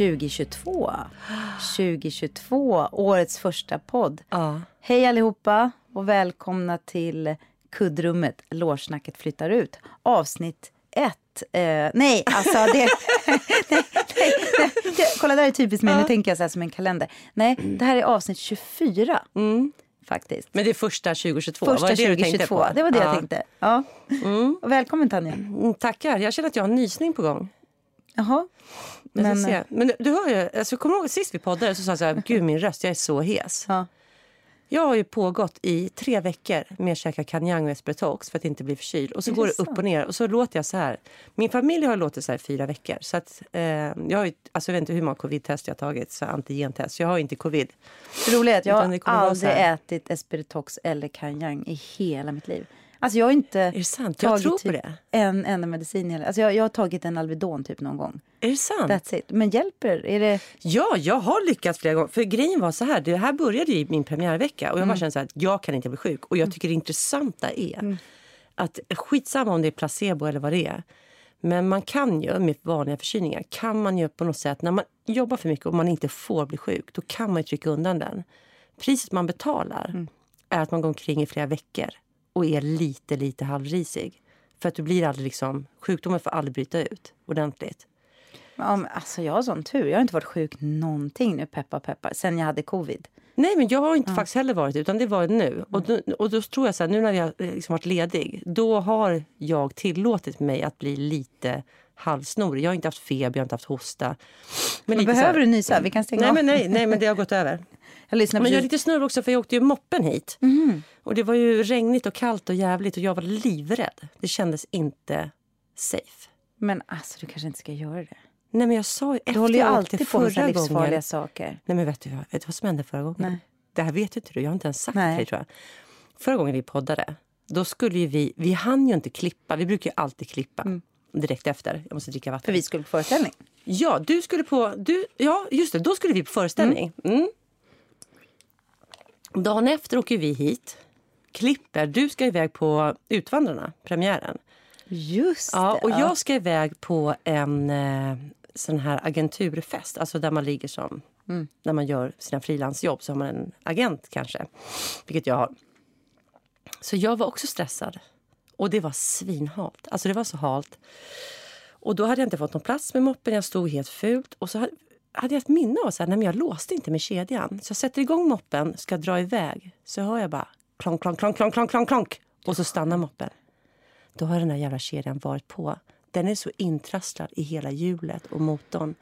2022. 2022, årets första podd. Ja. Hej allihopa och välkomna till kuddrummet. Lårsnacket flyttar ut. Avsnitt ett. Eh, nej, alltså det... nej, nej, nej, det, kolla, det här är typiskt mig. Nu tänker jag så här som en kalender. Nej, det här är avsnitt 24. Faktiskt. Men det är första 2022? Första var det det du 2022. tänkte på? Det var det ja. jag tänkte. Ja. Och välkommen Tanja. Mm, Tackar. Jag känner att jag har en nysning på gång. Jaha. Ska Men, se. Men du, hör ju, alltså, kommer ihåg sist vi poddade så sa jag så här, gud min röst, jag är så hes. Ja. Jag har ju pågått i tre veckor med att käka Kanyang och Espertox för att inte bli förkyld. Och så Är går det upp och ner och så låter jag så här. Min familj har låtit så här fyra veckor. Så att, eh, jag, har ju, alltså, jag vet inte hur många covid-test jag har tagit, så antigentest. Jag har inte covid. Det roliga är att jag har aldrig ätit Esperitox eller Kanyang i hela mitt liv. Alltså jag har inte Är det sant? Jag tagit tror på typ det. en enda medicin. Alltså jag, jag har tagit en Alvedon typ någon gång. Är det sant? That's it. Men hjälper? Är det... Ja, jag har lyckats flera gånger. För grejen var så här, det här började i min premiärvecka och jag bara kände så här, att jag kan inte bli sjuk. Och jag tycker det intressanta är att skitsamma om det är placebo eller vad det är. Men man kan ju med vanliga förkylningar, kan man ju på något sätt, när man jobbar för mycket och man inte får bli sjuk, då kan man trycka undan den. Priset man betalar är att man går omkring i flera veckor och är lite, lite halvrisig. För att du blir aldrig liksom, sjukdomen får aldrig bryta ut ordentligt. Ja, alltså jag har sån tur. Jag har inte varit sjuk någonting nu, peppa peppa, sen jag hade covid. Nej, men jag har inte faktiskt heller varit utan det var nu. Och, då, och då tror jag så här, nu när jag eh, liksom varit ledig, då har jag tillåtit mig att bli lite halvsnorig. Jag har inte haft feber, jag har inte haft hosta. Men, Men så här- behöver du nysa? Vi kan stänga Nej, av. men nej, nej, men det har gått över. Jag lyssnar Men jag är lite snurrig också för jag åkte ju moppen hit. Mhm. Och det var ju regnigt och kallt och jävligt och jag var livrädd. Det kändes inte safe. Men alltså du kanske inte ska göra det. Nej, men jag sa ju efter ju jag alltid på med livsfarliga gången. saker. Nej men vet du, vet du vad som hände förra gången? Nej. Det här vet inte du, jag har inte ens sagt Nej. det tror jag. Förra gången vi poddade, då skulle ju vi, vi hann ju inte klippa, vi brukar ju alltid klippa direkt efter. Jag måste dricka vatten. Mm. För vi skulle på föreställning. Ja, du skulle på, du, ja just det, då skulle vi på föreställning. Mm. Dagen efter åker vi hit, klipper, du ska iväg på Utvandrarna, premiären. Just Ja, det. och jag ska iväg på en eh, sån här agenturfest, alltså där man ligger som... När man gör sina frilansjobb så har man en agent kanske, vilket jag har. Så jag var också stressad. Och det var svinhalt. Alltså det var så halt. Och då hade jag inte fått någon plats med moppen, jag stod helt fult. Och så hade, jag ett minne av att jag låste inte med kedjan. Så jag sätter igång moppen, ska dra iväg. Så hör jag bara klonk, klonk, klonk, klonk, klonk, klonk, klonk. Och så stannar moppen. Då har den där jävla kedjan varit på. Den är så intrasslad i hela hjulet och motorn.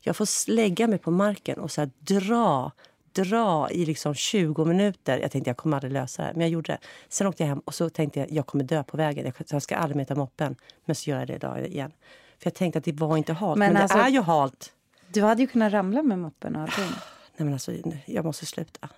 Jag får lägga mig på marken och så här dra, dra i liksom 20 minuter. Jag tänkte jag kommer aldrig lösa det här, men jag gjorde det. Sen åkte jag hem och så tänkte jag jag kommer dö på vägen. Jag, ska aldrig mer ta moppen. Men så gör jag det idag igen. För jag tänkte att det var inte halt. Men Men, alltså- det är ju halt. Du hade ju kunnat ramla med moppen och allting. Nej men alltså, jag måste sluta.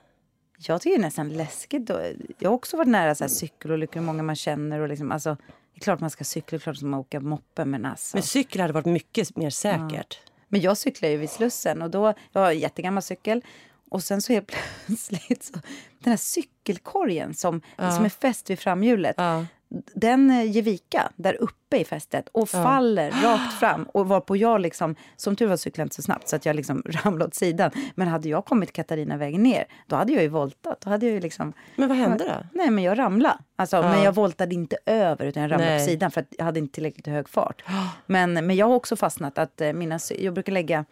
Jag tycker det är nästan läskigt. Jag har också varit nära så här cykelolyckor, många man känner. Och liksom, alltså, det är klart man ska cykla, klart man ska åka moppe. Men, alltså. Men cykel hade varit mycket mer säkert. men jag cyklar ju vid Slussen och då, jag har en jättegammal cykel. Och sen så helt plötsligt, så, den här cykelkorgen som, som är fäst vid framhjulet. Ja. Den eh, ger vika där uppe i fästet och faller rakt fram. Och varpå jag liksom, som tur var cyklade inte så snabbt så att jag liksom ramlade åt sidan. Men hade jag kommit Katarina-vägen ner, då hade jag ju voltat. Då hade jag ju liksom... Men vad hände då? Nej, men jag ramlade. Alltså, Men jag voltade inte över, utan jag ramlade Nej. på sidan för att jag hade inte tillräckligt hög fart. Men, men jag har också fastnat att eh, mina... Jag brukar lägga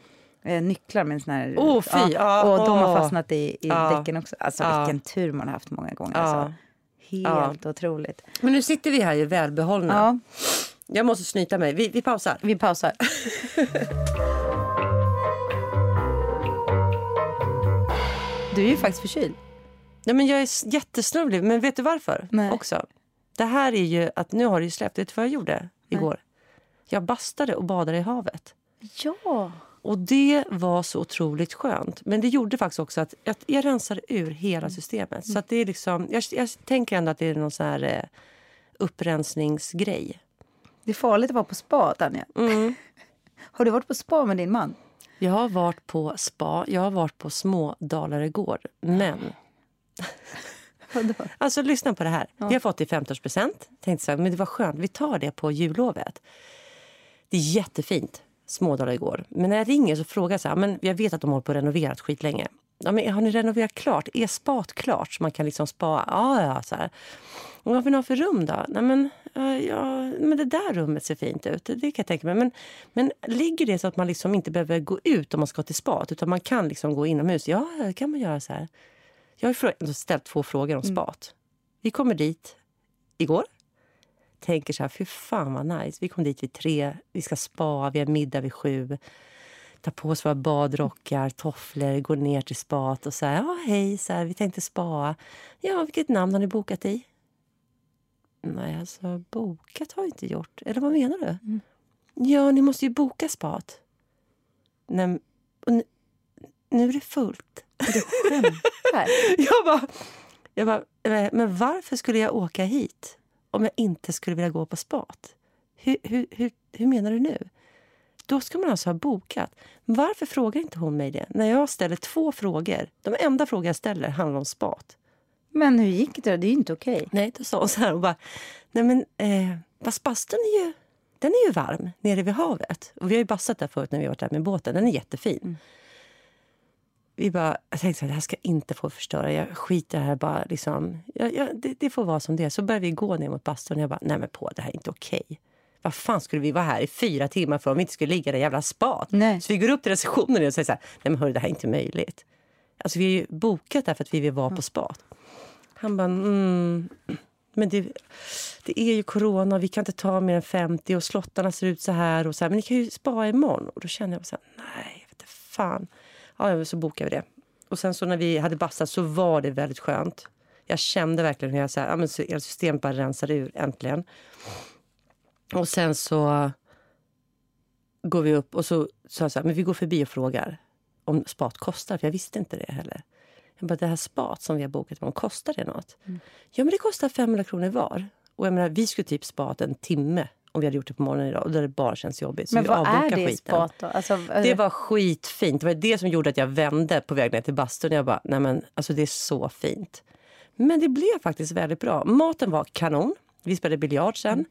eh, nycklar med en sån här... Åh, fy. Ja, och de har fastnat i, i Ja. däcken också. Alltså Ja. vilken tur man har haft många gånger. Ja. Alltså. Helt otroligt. Men nu sitter vi här ju välbehållna. Ja, Jag måste snyta mig. Vi, vi pausar. vi pausar. Du är ju faktiskt förkyld. Nej, men jag är jättesnurvlig. Men vet du varför? Nej. Också. Det här är ju att nu har det ju släppt. Vet du vad jag gjorde igår? Jag bastade och badade i havet. Ja. Och det var så otroligt skönt. Men det gjorde faktiskt också att, att jag rensade ur hela systemet. Så att det är liksom, jag, jag tänker ändå att det är någon sån här eh, upprensningsgrej. Det är farligt att vara på spa, Tanja. Har du varit på spa med din man? Jag har varit på spa, jag har varit på små Dalarö gård. Men? Alltså lyssna på det här. Vi har fått det i 50-årspresent. Tänkte så här, men det var skönt, vi tar det på jullovet. Det är jättefint. Smådala igår. Men när jag ringer så frågar jag så här, men jag vet att de hållit på och renoverat skitlänge. Ja, men har ni renoverat klart? Är spat klart? Så man kan liksom spa? Ja, ja, så här. Och vad vill ni ha för rum då? Nej, men, ja, men det där rummet ser fint ut. Det kan jag tänka mig. Men, men ligger det så att man liksom inte behöver gå ut om man ska till spat? Utan man kan liksom gå inomhus? Ja, det kan man göra så här. Jag har ställt två frågor om spat. Mm. Vi kommer dit igår. Tänker så här, fy fan vad nice. Vi kom dit vid tre, vi ska spa, vi har middag vid sju. Tar på oss våra badrockar, tofflor, går ner till spat och säger ja hej, så här, vi tänkte spa. Ja, vilket namn har ni bokat i? Nej, alltså bokat har vi inte gjort. Eller vad menar du? Mm. Ja, ni måste ju boka spat. Nej, nu, nu är det fullt. Du skämtar? jag bara, jag bara, men varför skulle jag åka hit om jag inte skulle vilja gå på spat? Hur, hur, hur, hur menar du nu? Då ska man alltså ha bokat. Varför frågar inte hon mig det? När jag ställer två frågor, de enda frågor jag ställer handlar om spat. Men hur gick det? Det är ju inte okej. Okay. Nej, då sa hon så här. Hon bara, nej men eh, bastun är ju, den är ju varm nere vid havet. Och vi har ju bastat där förut när vi varit där med båten. Den är jättefin. Mm. Vi bara, jag tänkte att det här ska inte få förstöra. Jag skiter här bara. Liksom, jag, jag, det, det, får vara som det Så börjar vi gå ner mot bastun och jag bara, nej men på, det här är inte okej. Okay. Vad fan skulle vi vara här i fyra timmar för om vi inte skulle ligga i det jävla spat? Nej. Så vi går upp till receptionen och säger så här, nej men hörru, det här är inte möjligt. Alltså vi har ju bokat där för att vi vill vara mm. på spat. Han bara, mm, men det, det är ju corona, vi kan inte ta mer än 50 och slottarna ser ut så här och så här, men ni kan ju spara imorgon. Och då kände jag så här, nej, vet fan. Ja, så bokade vi det. Och sen så när vi hade bastat så var det väldigt skönt. Jag kände verkligen hur jag så här, ja, men systemet bara rensade ur äntligen. Och sen så går vi upp och så sa jag så här, men vi går förbi och frågar om spat kostar, för jag visste inte det heller. Jag bara, det här spat som vi har bokat, om kostar det något? Mm. Ja, men det kostar 500 kronor var. Och jag menar, vi skulle typ spat en timme om vi hade gjort det på morgonen idag och det bara känns jobbigt. Så men vad är det skiten. spat då? Alltså, det var skitfint. Det var det som gjorde att jag vände på väg ner till bastun. Jag bara, nej men alltså det är så fint. Men det blev faktiskt väldigt bra. Maten var kanon. Vi spelade biljard sen. Mm.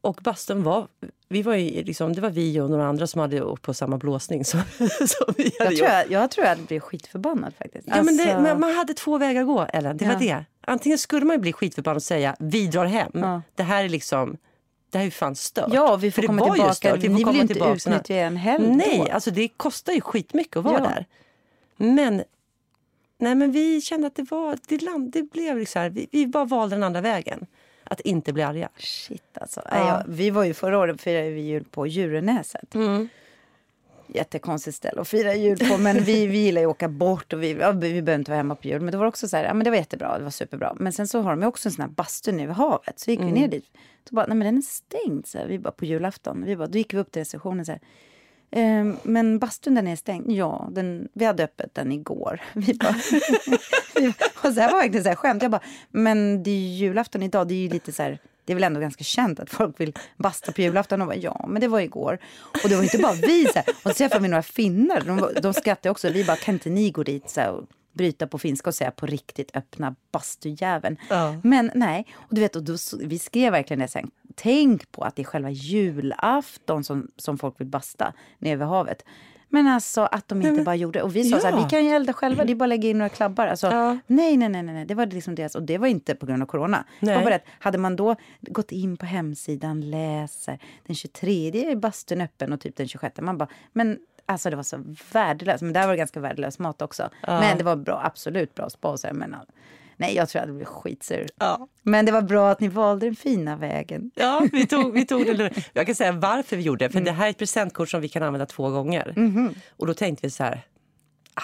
Och bastun var, vi var ju liksom, det var vi och några andra som hade åkt på samma blåsning som, som vi hade jag, tror jag, jag tror jag hade blivit skitförbannad faktiskt. Ja, alltså... men, det, men, man hade två vägar att gå, Ellen. Det ja. var det. Antingen skulle man bli skitförbannad och säga vi drar hem. Ja. Det här är liksom det här är ju fan stört. Ja, vi får För komma tillbaka. Stört. Vi Ni vill inte utnyttja en helg Nej, då. alltså det kostar ju skitmycket att vara ja. där. Men, nej, men vi kände att det var, det, land, det blev liksom här, vi, vi bara valde den andra vägen att inte bli arga. Shit alltså. Ja. Vi var ju förra året firade vi jul på Djurenäset. Mm. Jättekonstigt ställe att fira jul på. Men vi, vi gillar ju att åka bort och vi, ja, vi behöver inte vara hemma på jul. Men det var också så här, ja men det var jättebra, det var superbra. Men sen så har de ju också en sån här bastu nere vid havet. Så gick mm. vi ner dit. Så bara, nej men den är stängd. Så här, vi bara på julafton. Vi bara, då gick vi upp till receptionen så här. Ehm, men bastun den är stängd. Ja, den, vi hade öppet den igår. Vi bara, vi, och så här var verkligen så här skämt. Jag bara, men det är ju julafton idag. Det är ju lite så här, det är väl ändå ganska känt att folk vill basta på julafton. Och bara, ja, men det var igår. Och det var inte bara vi. Så här. Och så träffade vi några finnar. De, de skrattade också. Vi bara, kan inte ni gå dit så här, och bryta på finska och säga på riktigt öppna bastujäveln. Ja. Men nej, och du vet, och då, vi skrev verkligen det sen. Tänk på att det är själva julafton som, som folk vill basta nere vid havet. Men alltså att de inte men, bara gjorde Och vi sa ja. så här, vi kan ju elda själva, det är bara att lägga in några klabbar. Alltså, ja. nej, nej, nej, nej, det var liksom deras. Och det var inte på grund av corona. Nej. Var hade man då gått in på hemsidan, läser, den 23 är bastun öppen och typ den 26, man bara, men Alltså det var så värdelöst. Men där var det ganska värdelös mat också. Ja. Men det var bra, absolut bra spa. Men nej, jag tror jag hade blivit skitsur. Ja. Men det var bra att ni valde den fina vägen. Ja, vi tog, vi tog det Jag kan säga varför vi gjorde det. För mm. det här är ett presentkort som vi kan använda två gånger. Mm. Och då tänkte vi så här, ah,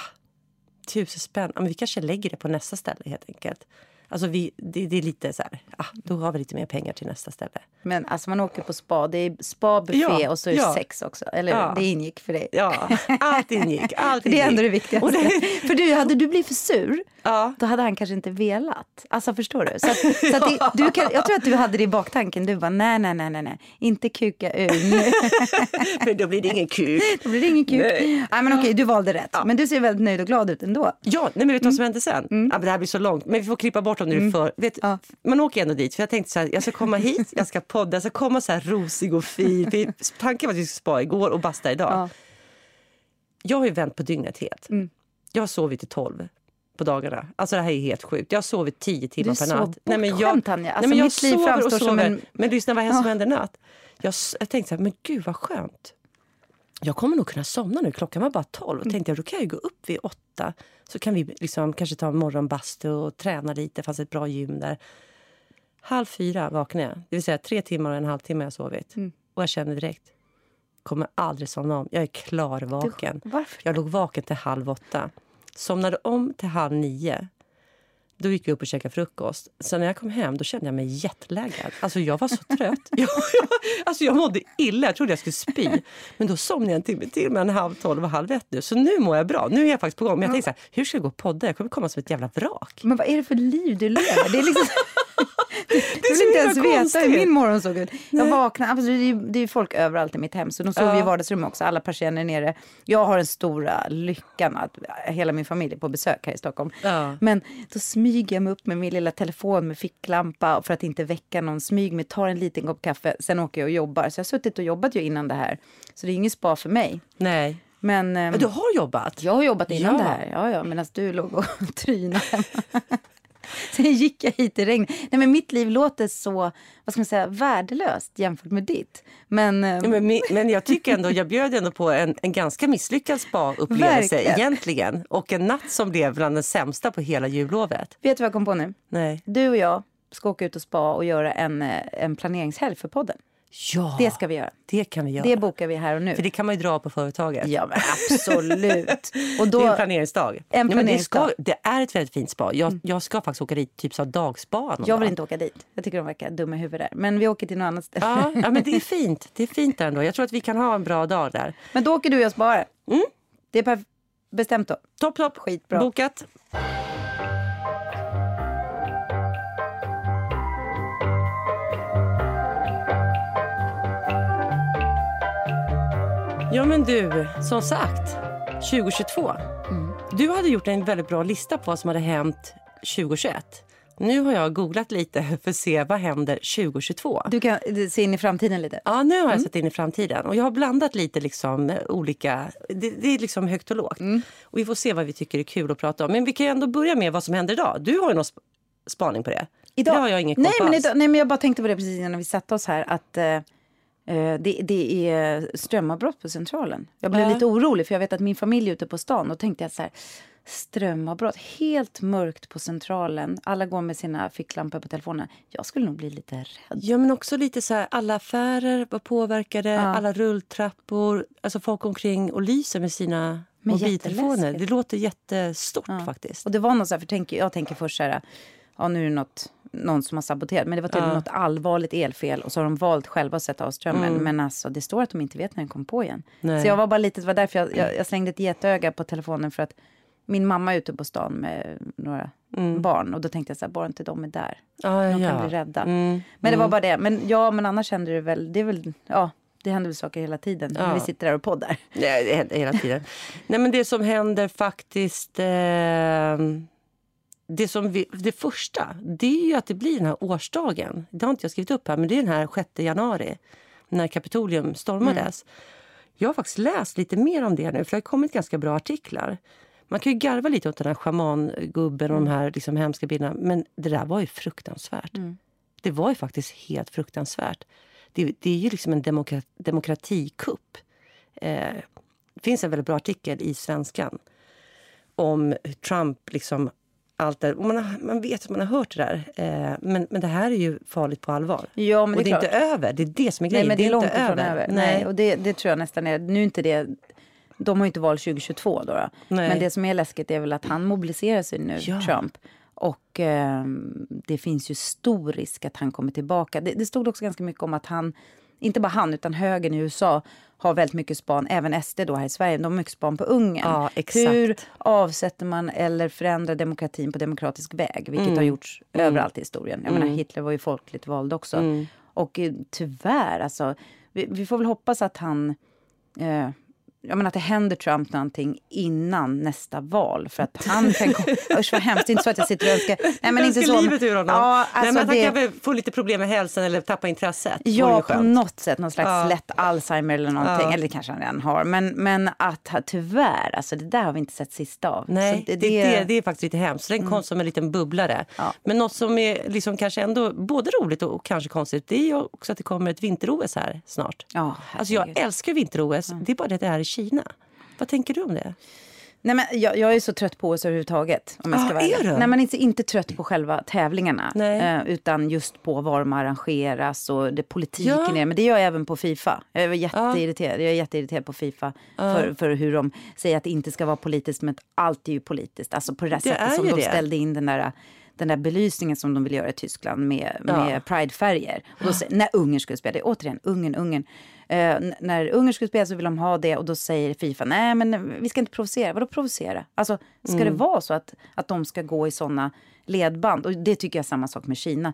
tusen spänn, men vi kanske lägger det på nästa ställe helt enkelt. Alltså vi, det, det, är lite så här, ah, då har vi lite mer pengar till nästa ställe. Men alltså man åker på spa, det är spa, buffé ja, och så är det ja. sex också. Eller ja. det ingick för dig. Ja, allt ingick. Allt ingick. det är ändå det viktigaste. Det... för du, hade du blivit för sur, ja. då hade han kanske inte velat. Alltså förstår du? Så, att, så att det, du kan, jag tror att du hade det i baktanken. Du bara nej, nej, nej, nej, nej. inte kuka ur nu. för då blir det ingen kuk. Då blir det ingen kuk. Nej, nej men okej, du valde rätt. Men du ser väldigt nöjd och glad ut ändå. Ja, nej, men vet du vad som hände sen? Mm. Ja, det här blir så långt, men vi får klippa bort om nu mm. för, vet, ja. Man åker ändå dit, för jag tänkte så här, jag ska komma hit, jag ska podda, jag ska komma så här rosig och fin. Tanken var att vi skulle spa igår och basta idag. Ja. Jag har ju vänt på dygnet helt. Mm. Jag har sovit till tolv på dagarna. Alltså det här är helt sjukt. Jag har sovit tio timmar är per så natt. bortskämd, jag, Tanja. Alltså, nej, men jag mitt liv sover och framstår som sover. en- Men lyssna vad som Ja. hände i natt. Jag, jag tänkte så här, men gud vad skönt. Jag kommer nog kunna somna nu. Klockan var bara tolv. Mm. Och tänkte jag, då kan jag gå upp vid åtta. Så kan vi liksom kanske ta en morgonbastu och träna lite. Det fanns ett bra gym där. Halv fyra vaknade jag. Det vill säga tre timmar och en halvtimme har jag sovit. Mm. Och jag känner direkt, kommer aldrig somna om. Jag är klarvaken. Varför? Jag låg vaken till halv åtta. Somnade om till halv nio. Då gick vi upp och käkade frukost. Sen när jag kom hem då kände jag mig jetlaggad. Alltså jag var så trött. Jag, jag, alltså jag mådde illa. Jag trodde jag skulle spy. Men då somnade jag en timme till mellan halv tolv och halv ett nu. Så nu mår jag bra. Nu är jag faktiskt på gång. Men jag tänkte så här, hur ska jag gå och podda? Jag kommer komma som ett jävla vrak. Men vad är det för liv du lever? Det är liksom... Du vill så inte ens veta hur min morgon såg ut. Jag vaknade, alltså det, är, ju- det är folk överallt i mitt hem, så de sover ju i Ja. vardagsrummet också. Alla persienner är nere. Jag har den stora lyckan att hela min familj är på besök här i Stockholm. Ja. Men då smyger jag mig upp med min lilla telefon med ficklampa för att inte väcka någon. Smyg mig, tar en liten kopp kaffe, sen åker jag och jobbar. Så jag har suttit och jobbat ju innan det här. Så det är ingen spa för mig. Nej. Men ehm, du har jobbat? jag har jobbat innan Ja. det här. Ja, ja, medan du låg och trynade. Sen gick jag hit i regn. Nej, men mitt liv låter så, vad ska man säga, värdelöst jämfört med ditt. Men, ehm, Ja, men, men jag tycker ändå, jag bjöd ändå på en, en ganska misslyckad spa-upplevelse egentligen. Och en natt som blev bland den sämsta på hela jullovet. vet du vad jag kom på nu? Nej. Du och jag ska åka ut och spa och göra en, eh, en planeringshelg för podden. Ja, Det ska vi göra. det kan vi göra. Det bokar vi här och nu. För det kan man ju dra på företaget. Ja, men absolut. Och Det är en då, planeringsdag. En Nej, men det, ska, planeringsdag. det är ett väldigt fint spa. Jag, jag ska faktiskt åka dit, typ så dagspa. jag vill dag. inte åka dit. Jag tycker de verkar dumma i huvudet där. Men vi åker till något annat ställe. Ja, ja, men det är fint. Det är fint där ändå. Jag tror att vi kan ha en bra dag där. Men då åker du och jag sparar. Det är bestämt då. Topp, topp. Skitbra. Bokat. Ja men du, som sagt, 2022. Du hade gjort en väldigt bra lista på vad som hade hänt 2021. Nu har jag googlat lite för att se vad händer 2022. Du kan se in i framtiden lite. Ja, nu har jag sett in i framtiden. Och jag har blandat lite liksom eh, olika... Det, det är liksom högt och lågt. Och vi får se vad vi tycker är kul att prata om. Men vi kan ändå börja med vad som händer idag. Du har ju någon sp- spaning på det. Det har jag ingen nej, men idag, nej, men jag bara tänkte på det precis innan vi satte oss här. Att eh, eh, det, det är strömavbrott på Centralen. Jag blev Ja. lite orolig för jag vet att min familj är ute på stan. Och tänkte jag så här, strömavbrott, helt mörkt på Centralen. Alla går med sina ficklampor på telefonen. Jag skulle nog bli lite rädd. Ja, men också lite så här, alla affärer var påverkade, alla rulltrappor. Alltså folk omkring och lyser med sina Men mobiltelefoner. Det låter jättestort faktiskt. Och det var något så här, för tänk, jag tänker först så här, ja nu är det något, någon som har saboterat. Men det var tydligen något allvarligt elfel och så har de valt själva att sätta av strömmen. Men alltså det står att de inte vet när den kom på igen. Nej. Så jag var bara lite, det var därför jag, jag, jag slängde ett getöga på telefonen för att min mamma är ute på stan med några barn och då tänkte jag så här, bara inte de är där. Ja, De ja. kan bli rädda. Mm. Men det var bara det. Men ja, men annars händer det väl, det är väl, ja, det händer väl saker hela tiden när vi sitter där och poddar. Det händer hela tiden. Nej, men det som händer faktiskt... Eh, det, som vi, det första det är ju att det blir den här årsdagen. Det har inte jag skrivit upp här, men det är den här 6 januari när Kapitolium stormades. Jag har faktiskt läst lite mer om det nu, för det har kommit ganska bra artiklar. Man kan ju garva lite åt den här schamangubben och de här liksom hemska bilderna, men det där var ju fruktansvärt. Det var ju faktiskt helt fruktansvärt. Det, det är ju liksom en demokra, demokratikupp. Eh, det finns en väldigt bra artikel i Svenskan om hur Trump liksom allt det, man, har, man vet att man har hört det där. Eh, men, men det här är ju farligt på allvar. Ja, men och det det är är inte över. Det är det som är Nej, grejen. men det är långt inte ifrån över. Nej. och det, det tror jag nästan är. Nu är inte det... De har ju inte val 2022 då. då. Nej. Men det som är läskigt är väl att han mobiliserar sig nu, Ja. Trump. Och eh, det finns ju stor risk att han kommer tillbaka. Det, det stod också ganska mycket om att han, inte bara han utan högern i USA har väldigt mycket span, även SD då här i Sverige, de har mycket span på Ungern. Ja. Hur avsätter man eller förändrar demokratin på demokratisk väg? Vilket Mm. har gjorts överallt i historien. Jag menar, Hitler var ju folkligt vald också. Och eh, tyvärr, alltså, vi, vi får väl hoppas att han... Eh, jag menar att det händer Trump någonting innan nästa val. För att han kan... Usch vad hemskt, det är inte så att jag sitter och önskar... Nej, men inte så. livet ur honom. Ja, alltså Nej, men det... Han kan få lite problem med hälsan eller tappa intresset. Ja, på något sätt. Någon slags ja. lätt Alzheimer eller någonting. Ja. Eller det kanske han redan har. Men, men att tyvärr, alltså det där har vi inte sett sista av. Nej, det, det, det, det, är faktiskt lite hemskt. Det är en mm. konst som en liten bubblare. Ja. Men något som är liksom kanske ändå både roligt och kanske konstigt det är också att det kommer ett vinter-OS här snart. Ja, alltså jag älskar vinter-OS. Mm. Det är bara det att det är Kina. Vad tänker du om det? Nej, men jag, jag är så trött på OS överhuvudtaget. Om jag ska ah, vara är du? Nej, men inte, inte trött på själva tävlingarna. Eh, utan just på var de arrangeras och det politiken ja. är. Men det gör jag även på Fifa. Jag är jätteirriterad, jag är jätteirriterad på Fifa. Ah. För, för hur de säger att det inte ska vara politiskt men allt är ju politiskt. Alltså på det, det sättet som de det. ställde in den där den där belysningen som de vill göra i Tyskland med, ja. med pridefärger. Och då, när Ungern skulle spela, det är återigen Ungern, Ungern. Eh, när Ungern skulle spela så vill de ha det och då säger Fifa nej men vi ska inte provocera. Vadå provocera? Alltså ska mm. det vara så att, att de ska gå i såna ledband? Och det tycker jag är samma sak med Kina.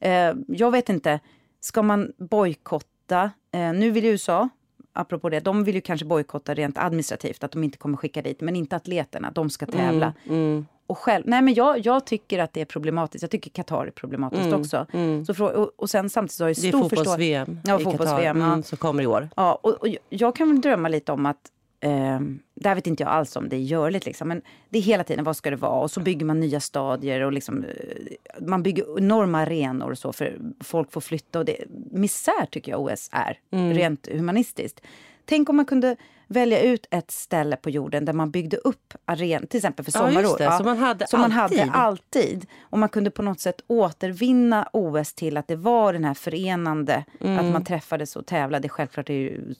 Eh, jag vet inte, ska man bojkotta? Eh, nu vill USA apropå det, de vill ju kanske bojkotta rent administrativt, att de inte kommer skicka dit, men inte atleterna, de ska tävla. Mm, mm och själv, nej men jag, jag tycker att det är problematiskt. Jag tycker Qatar är problematiskt mm, också. Mm. Så och, och, sen samtidigt så har jag stor förståelse. Det är fotbolls-VM ja, i fotbolls Qatar mm, ja. som kommer i år. Ja, och, och jag kan väl drömma lite om att Eh, där vet inte jag alls om det är görligt. Liksom. Men det är hela tiden, vad ska det vara? Och så bygger man nya stadier och liksom, eh, man bygger enorma arenor och så för folk får flytta. Och det, misär tycker jag OS är, mm. rent humanistiskt. Tänk om man kunde välja ut ett ställe på jorden där man byggde upp arenor, till exempel för sommarår. Ja, som man hade som alltid. Man hade alltid. Och man kunde på något sätt återvinna OS till att det var den här förenande, mm. att man träffades och tävlade. Självklart är ju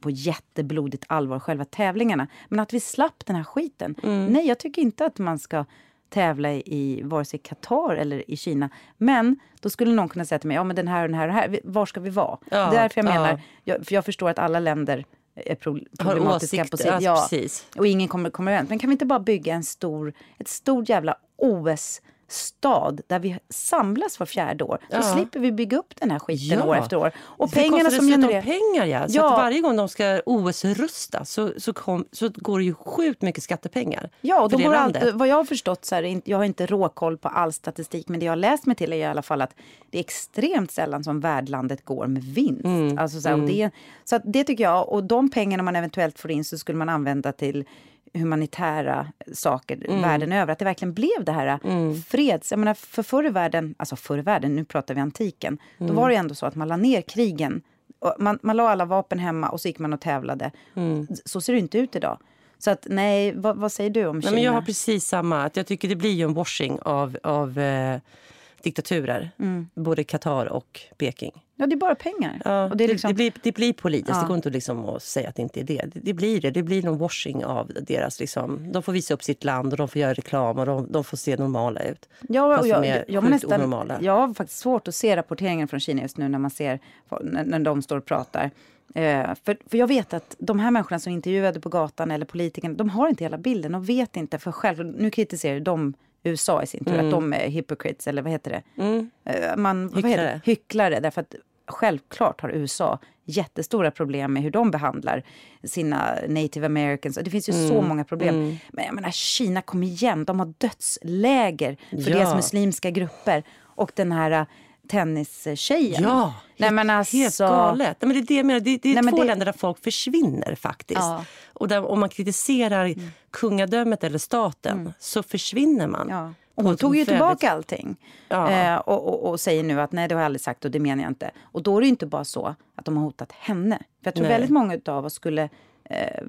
på jätteblodigt allvar själva tävlingarna. Men att vi slapp den här skiten. Mm. Nej, jag tycker inte att man ska tävla i vare sig Qatar eller i Kina. Men då skulle någon kunna säga till mig, ja men den här och den här och den här, var ska vi vara? Ja, Därför jag menar, jag, för jag förstår att alla länder är problematiska på sitt... Ja, precis. och ingen kommer komma överens. Men kan vi inte bara bygga en stor, ett stort jävla OS stad där vi samlas var fjärde år. Så ja. slipper vi bygga upp den här skiten ja. år efter år. Och det pengarna som genererar... pengar ja. Så ja. varje gång de ska OS-rusta så, så, kom, så går det ju sjukt mycket skattepengar. Ja, och de går alltid, vad jag har förstått så är jag har inte råkoll på all statistik men det jag har läst mig till är i alla fall att det är extremt sällan som värdlandet går med vinst. Mm. Alltså så, här, mm. det, så det tycker jag, och de pengarna man eventuellt får in så skulle man använda till humanitära saker mm. världen över. Att det verkligen blev det här mm. freds... Jag menar, för förr i världen, alltså förr i världen, nu pratar vi antiken, mm. då var det ändå så att man la ner krigen. Man, man la alla vapen hemma och så gick man och tävlade. Mm. Så ser det inte ut idag. Så att nej, vad, vad säger du om Kina? Nej, men jag har precis samma. Att jag tycker det blir en washing av, av eh, diktaturer. Mm. Både Qatar och Peking. Ja, det är bara pengar. Ja, och det, liksom... det, blir, det blir politiskt. Ja. Det går inte liksom att säga att det inte är det. det. Det blir det. Det blir någon washing av deras... Liksom, de får visa upp sitt land och de får göra reklam och de, de får se normala ut. Ja, och jag, jag, jag, nästan, jag har faktiskt svårt att se rapporteringen från Kina just nu när man ser när, när de står och pratar. Eh, för, för jag vet att de här människorna som intervjuade på gatan eller politikerna, de har inte hela bilden. De vet inte, för själv, nu kritiserar de USA i sin tur, mm. att de är hypocrites, eller vad heter det? Mm. Eh, man, Hycklare. Vad heter det? Hycklare, därför att självklart har USA jättestora problem med hur de behandlar sina native americans. Det finns ju mm. så många problem. Mm. Men jag menar, Kina, kom igen, de har dödsläger för ja. deras muslimska grupper. Och den här tennistjejen. Ja, Nej, men alltså... helt galet. Nej, men det är, det, jag menar. det, det är Nej, två det... länder där folk försvinner faktiskt. Ja. Och där, om man kritiserar mm. kungadömet eller staten mm. så försvinner man. Ja. Och hon tog ju tillbaka allting. Ja. Eh, och, och, och, säger nu att nej, det har jag aldrig sagt och det menar jag inte. Och då är det inte bara så att de har hotat henne. För jag tror nej. väldigt många av oss skulle eh,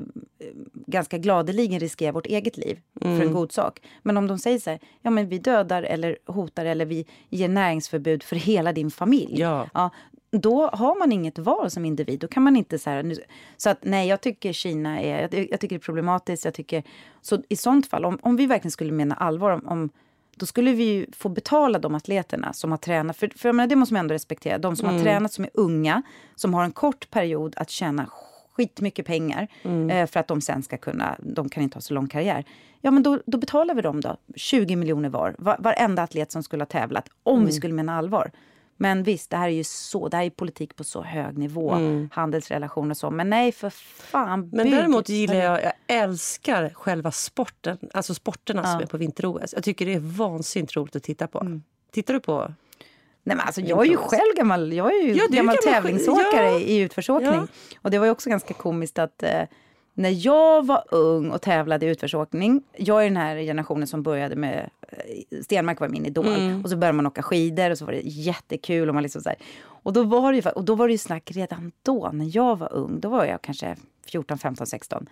ganska gladeligen riskera vårt eget liv mm. för en mm. god sak. Men om de säger så här, ja men vi dödar eller hotar eller vi ger näringsförbud för hela din familj. Ja. ja då har man inget val som individ. Då kan man inte så här, Så att nej, jag tycker Kina är, jag, jag, tycker det är problematiskt. Jag tycker, så i sånt fall, om, om vi verkligen skulle mena allvar om, om då skulle vi ju få betala de atleterna som har tränat. För, för menar, det måste man ändå respektera. De som mm. har tränat, som är unga, som har en kort period att tjäna skitmycket pengar mm. eh, för att de sen ska kunna, de kan inte ha så lång karriär. Ja men då, då betalar vi dem då, 20 miljoner var, var varenda atlet som skulle ha tävlat, om mm. vi skulle mena allvar. Men visst, det här är ju så, det här är politik på så hög nivå. Handelsrelationer och så. Men nej, för fan. Men däremot gillar jag, jag älskar själva sporten, alltså sporterna som är på vinter-OS. Jag tycker det är vansinnigt roligt att titta på. Mm. Tittar du på? Nej, men alltså, jag är ju själv gammal, jag är ju Ja, gammal gammal- tävlingsåkare ja. i utförsåkning. Ja. Och det var ju också ganska komiskt att eh, när jag var ung och tävlade i utförsåkning, jag är den här generationen som började med, eh, Stenmark var min idol, Mm. och så började man åka skidor och så var det jättekul. Och, man liksom så här, och, då var det ju, och då var det ju snack redan då, när jag var ung, då var jag kanske 14, 15, 16.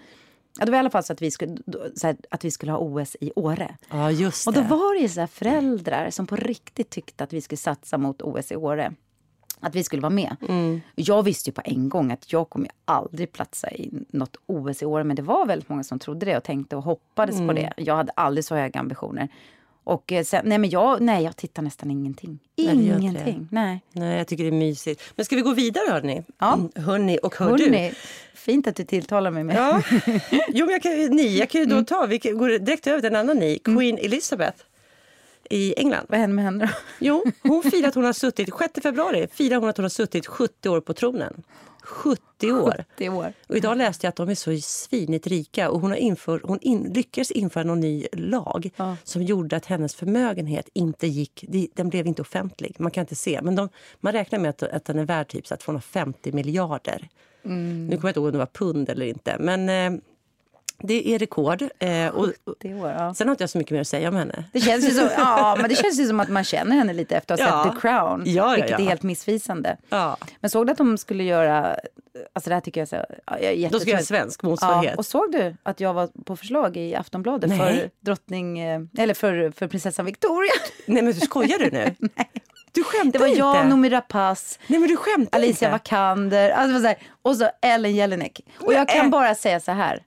Ja, det var i alla fall så att vi skulle, så här, att vi skulle ha OS i Åre. Ja, just Och det. då var det ju så här föräldrar som på riktigt tyckte att vi skulle satsa mot OS i Åre. Att vi skulle vara med. Mm. Jag visste ju på en gång att jag kommer aldrig platsa i något OS i Åre. Men det var väldigt många som trodde det och tänkte och hoppades Mm. på det. Jag hade aldrig så höga ambitioner. Och eh, sen, nej men jag, nej jag tittar nästan ingenting. Ingenting. Nej. Nej, jag tycker det är mysigt. Men ska vi gå vidare hörni? Ja. Mm, Hörni och hör du. Hörrni, fint att du tilltalar mig med. Ja. Jo, men jag kan, ni, jag kan ju då Mm. ta, vi går direkt över till en annan ni, Queen Elizabeth i England. Vad händer med henne då? Jo, hon firar att hon har suttit, 6 februari firar hon att hon har suttit 70 år på tronen. 70 år. Det år. Och idag läste jag att de är så svinigt rika och hon, har inför, hon in, lyckades införa någon ny lag Ja. som gjorde att hennes förmögenhet inte gick, de- den blev inte offentlig. Man kan inte se, men de, man räknar med att, att den är värd typ så här 250 miljarder. Mm. Nu kommer jag inte ihåg om det var pund eller inte, men eh, det är rekord. Eh, och, år, ja. sen har inte jag så mycket mer att säga om henne. Det känns, ju så, ja, men det känns ju som att man känner henne lite efter att ha Ja. sett The Crown. Ja, ja, vilket är helt missvisande. Ja. Men såg du att de skulle göra... Alltså det här tycker jag så, ja, jag Då ska göra svensk Ja, motsvarighet. och såg du att jag var på förslag i Aftonbladet Nej. för drottning... eh, Eller för, för prinsessan Victoria? Nej men du skojar du nu? Du skämtar Det var inte? jag, Noomi Rapace, Nej men du skämtar Alicia inte? Vikander alltså och så Ellen Jelinek. Och jag kan Nej. bara säga så här.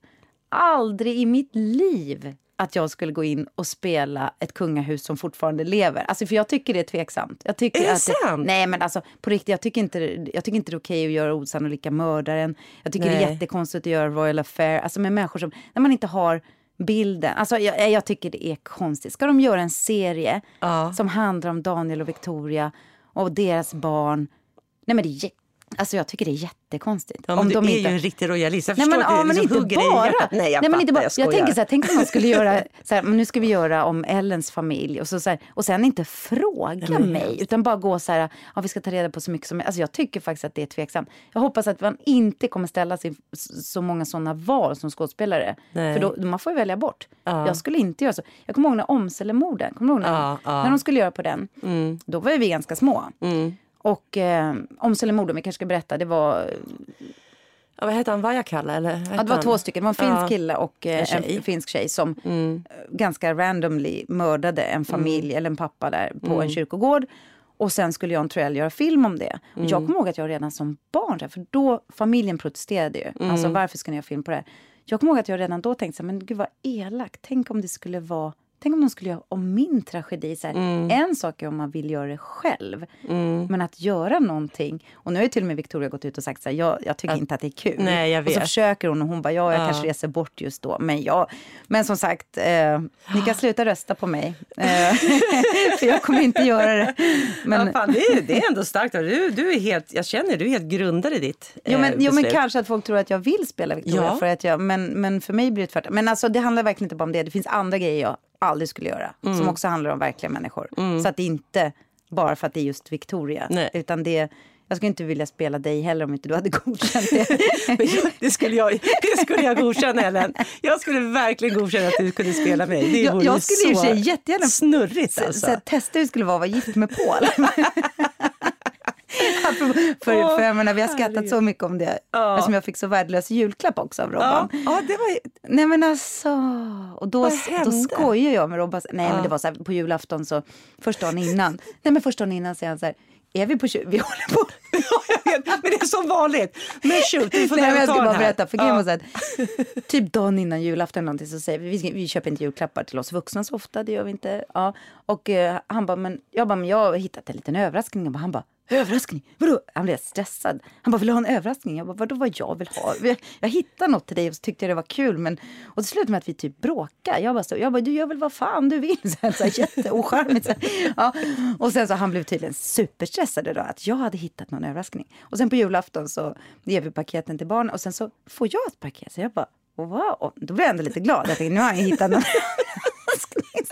Aldrig i mitt liv att jag skulle gå in och spela ett kungahus som fortfarande lever. Alltså för jag tycker det är tveksamt. Jag tycker Är det att sant? nej men alltså på riktigt, jag tycker inte, jag tycker inte det är okej att göra osannolika mördaren. Jag tycker det är Nej. jättekonstigt att göra royal affair, alltså med människor som, när man inte har bilden. Alltså jag, jag tycker det är konstigt. Ska de göra en serie Ja. som handlar om Daniel och Victoria och deras barn? Nej men det är Alltså jag tycker det är jättekonstigt. Ja, men om du de är inte... ju en riktig royalist. Jag Nej men, ja, men liksom inte bara. Nej, jag men fattar, inte bara. jag Jag, tänker så här, tänk om man skulle göra så här, men nu ska vi göra om Ellens familj och, så, så här, och sen inte fråga men mig utan bara gå så här, ja, vi ska ta reda på så mycket som Alltså jag tycker faktiskt att det är tveksamt. Jag hoppas att man inte kommer ställa sig så många sådana val som skådespelare. Nej. För då, man får ju välja bort. Ja. Jag skulle inte göra så. Jag kommer ihåg när Åmselemorden, kommer du ihåg när, Ja, ja. när de skulle göra på den? Då var vi ganska små. Mm. Och eh, Åmselemorden, vi kanske ska berätta, det var Ja, vad hette han? Vajakalla? Eller? Ja, det var han? två stycken. Det var en finsk Ja. kille och eh, En. Mm. en finsk tjej som eh, ganska randomly mördade en familj eller en pappa där på Mm. en kyrkogård. Och sen skulle Jan Troell göra film om det. Och Mm. jag kommer ihåg att jag redan som barn, för då familjen protesterade ju. Mm. Alltså varför ska ni göra film på det här? Jag kommer ihåg att jag redan då tänkte så här, men gud vad elakt. Tänk om det skulle vara Tänk om de skulle göra om min tragedi. Så Mm. En sak är om man vill göra det själv. Men att göra någonting. Och nu har ju till och med Victoria gått ut och sagt så här, jag, jag tycker inte att det är kul. Nej, jag Och så vet. försöker hon och hon bara, ja, jag Ja. kanske reser bort just då. Men, jag, men som sagt, eh, ni kan sluta rösta på mig. Eh, för jag kommer inte göra det. Men, Ja, fan, det, är, det är ändå starkt. Du, du är helt, jag känner du är helt grundad i ditt Jo eh, men, jo men beslut. kanske att folk tror att jag vill spela Victoria. Ja. För att jag, men, men för mig blir det tvärtom. Men alltså, det handlar verkligen inte bara om det. Det finns andra grejer jag aldrig skulle göra. Mm. Som också handlar om verkliga människor. Så att det inte bara för att det är just Victoria. Nej. Utan det, jag skulle inte vilja spela dig heller om inte du hade godkänt det. Det, skulle jag, det skulle jag godkänna, Ellen. Jag skulle verkligen godkänna att du kunde spela mig. Det Jag- jag skulle så sig jättegärna- snurrigt. Så, Alltså. så att testa hur det skulle vara att vara gift med Paul. för, för, för jag menar, vi har skrattat så mycket om det. Ja. Eftersom jag fick så värdelös julklapp också av ja, Robban. ja, det var Nej men alltså. Och då, då skojar jag med Robban. Nej men det var så här, på julafton så, första dagen innan. Nej men första dagen innan säger han så här. Är vi på tju- Vi håller på. Ja, jag vet, men det är som vanligt. Men shoot, du får Nej, men jag ska bara berätta. För Ja. här, typ dagen innan julafton någonting så säger vi, vi, vi köper inte julklappar till oss vuxna så ofta, det gör vi inte. Ja. Och eh, han bara, men jag bara, men jag har hittat en liten överraskning. Och han bara, Överraskning? Vadå? Han blev stressad. Han bara, vill ha en överraskning? Jag bara, vadå vad jag vill ha? Jag, hittade något till dig och så tyckte jag det var kul. Men, och det slutade med att vi typ bråkade. Jag bara, så, jag bara du gör väl vad fan du vill. Så här, så här, jätteocharmigt. Så här. Ja. Och sen så han blev tydligen superstressad idag att jag hade hittat någon överraskning. Och sen på julafton så ger vi paketen till barnen och sen så får jag ett paket. Så jag bara, wow. Då blev jag ändå lite glad. Jag tänkte, nu har jag hittat någon överraskning.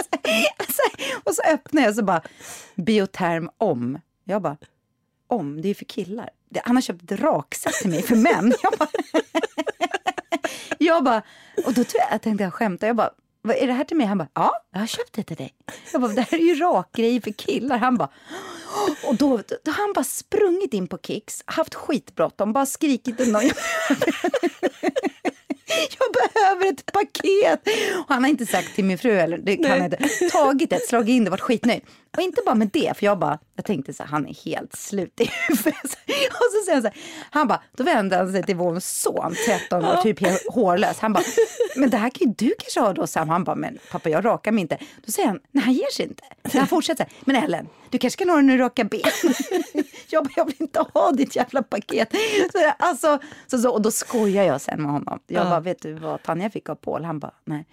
Så, och så öppnar jag och så bara, bioterm om. Jag bara, om, det är för killar. Han har köpt ett raksätt till mig för män. Jag bara, jag bara och då tror jag, jag tänkte jag skämtar. Jag bara, vad är det här till mig? Han bara, ja, jag har köpt det till dig. Jag bara, det här är ju rakgrejer för killar. Han bara, och då, då har han bara sprungit in på Kicks, haft skitbråttom, bara skrikit till någon. jag behöver ett paket! Och han har inte sagt till min fru, eller det kan inte, tagit det, slagit in det, varit skitnöjd. Och inte bara med det, för jag bara, jag tänkte så här, han är helt slut i huvudet. Och så säger han så här, han bara, då vänder han sig till vår son, 13 år, typ hårlös. Han bara, men det här kan ju du kanske ha då Sam. Han bara, men pappa jag rakar mig inte. Då säger han, nej han ger sig inte. Så han fortsätter, men Ellen, du kanske kan ha den när du rakar ben. Jag bara, jag vill inte ha ditt jävla paket. Så, alltså, så, så, och då skojar jag sen med honom. Jag bara, vet du vad Tanja fick av Paul? Han bara, nej.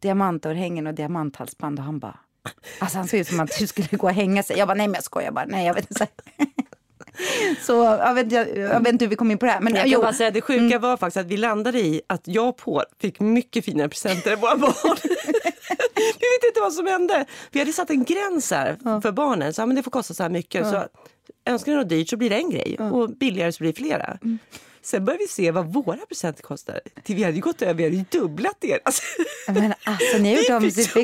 Diamantörhängen och diamanthalsband och han bara, Alltså han såg ut som att du skulle gå och hänga sig. Jag bara, nej men jag skojar bara. Nej, jag vet inte. Så jag vet, jag, jag vet inte hur vi kom in på det här. Men jag jo. kan bara säga, det sjuka mm. var faktiskt att vi landade i att jag och Paul fick mycket finare presenter än våra barn. vi vet inte vad som hände. Vi hade satt en gräns här ja. för barnen. Så, men det får kosta så här mycket. Ja. Så önskar ni något dyrt så blir det en grej ja. och billigare så blir det flera. Mm. Sen började vi se vad våra presenter kostar. vi hade ju gått över, vi hade ju dubblat det. Alltså, men alltså ni har gjort om sitt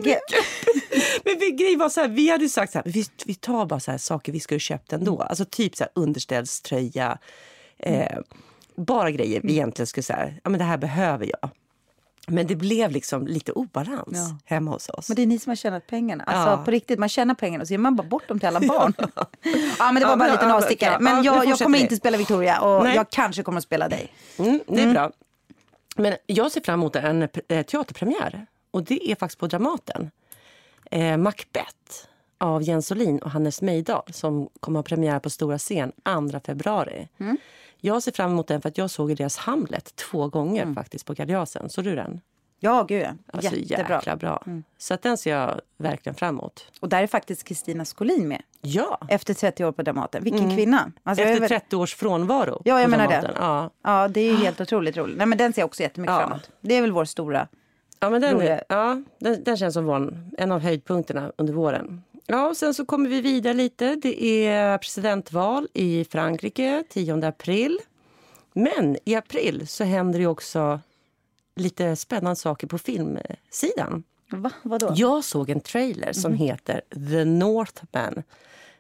Men vi, grejen var så här, vi hade sagt så här, vi, vi tar bara så här saker vi skulle köpt ändå. Alltså typ så här underställströja. Eh, bara grejer vi egentligen skulle säga, ja men det här behöver jag. Men det blev liksom lite obalans ja. hemma hos oss. Men det är ni som har tjänat pengarna. Alltså ja. på riktigt, man tjänar pengarna och så ger man bara bort dem till alla barn. ja, ja men det var ja, bara en liten avstickare. Men jag, jag kommer inte spela Victoria och Nej. jag kanske kommer att spela dig. Mm, det är mm. bra. Men jag ser fram emot en eh, teaterpremiär. Och det är faktiskt på Dramaten. Eh, Macbeth av Jens Olin och Hannes Mejdal som kommer att ha premiär på stora scen 2 februari. Mm. Jag ser fram emot den för att jag såg deras Hamlet två gånger mm. faktiskt på Gardiasen. Såg du den? Ja, gud. Alltså, Jättebra. Jäkla bra. Mm. Så att den ser jag verkligen fram emot. Och där är faktiskt Kristina Skolin med. Ja. Efter 30 år på Dramaten. Vilken mm. kvinna! Alltså, Efter 30 års frånvaro. Ja, jag menar det. Ja. ja, det är helt otroligt roligt. Nej, men den ser jag också jättemycket ja. fram emot. Det är väl vår stora... Ja, men den, ja, den, den känns som vår, en av höjdpunkterna under våren. Ja, och sen så kommer vi vidare lite. Det är presidentval i Frankrike 10 april. Men i april så händer det också lite spännande saker på filmsidan. Va? Vadå? Jag såg en trailer som mm. heter The Northman.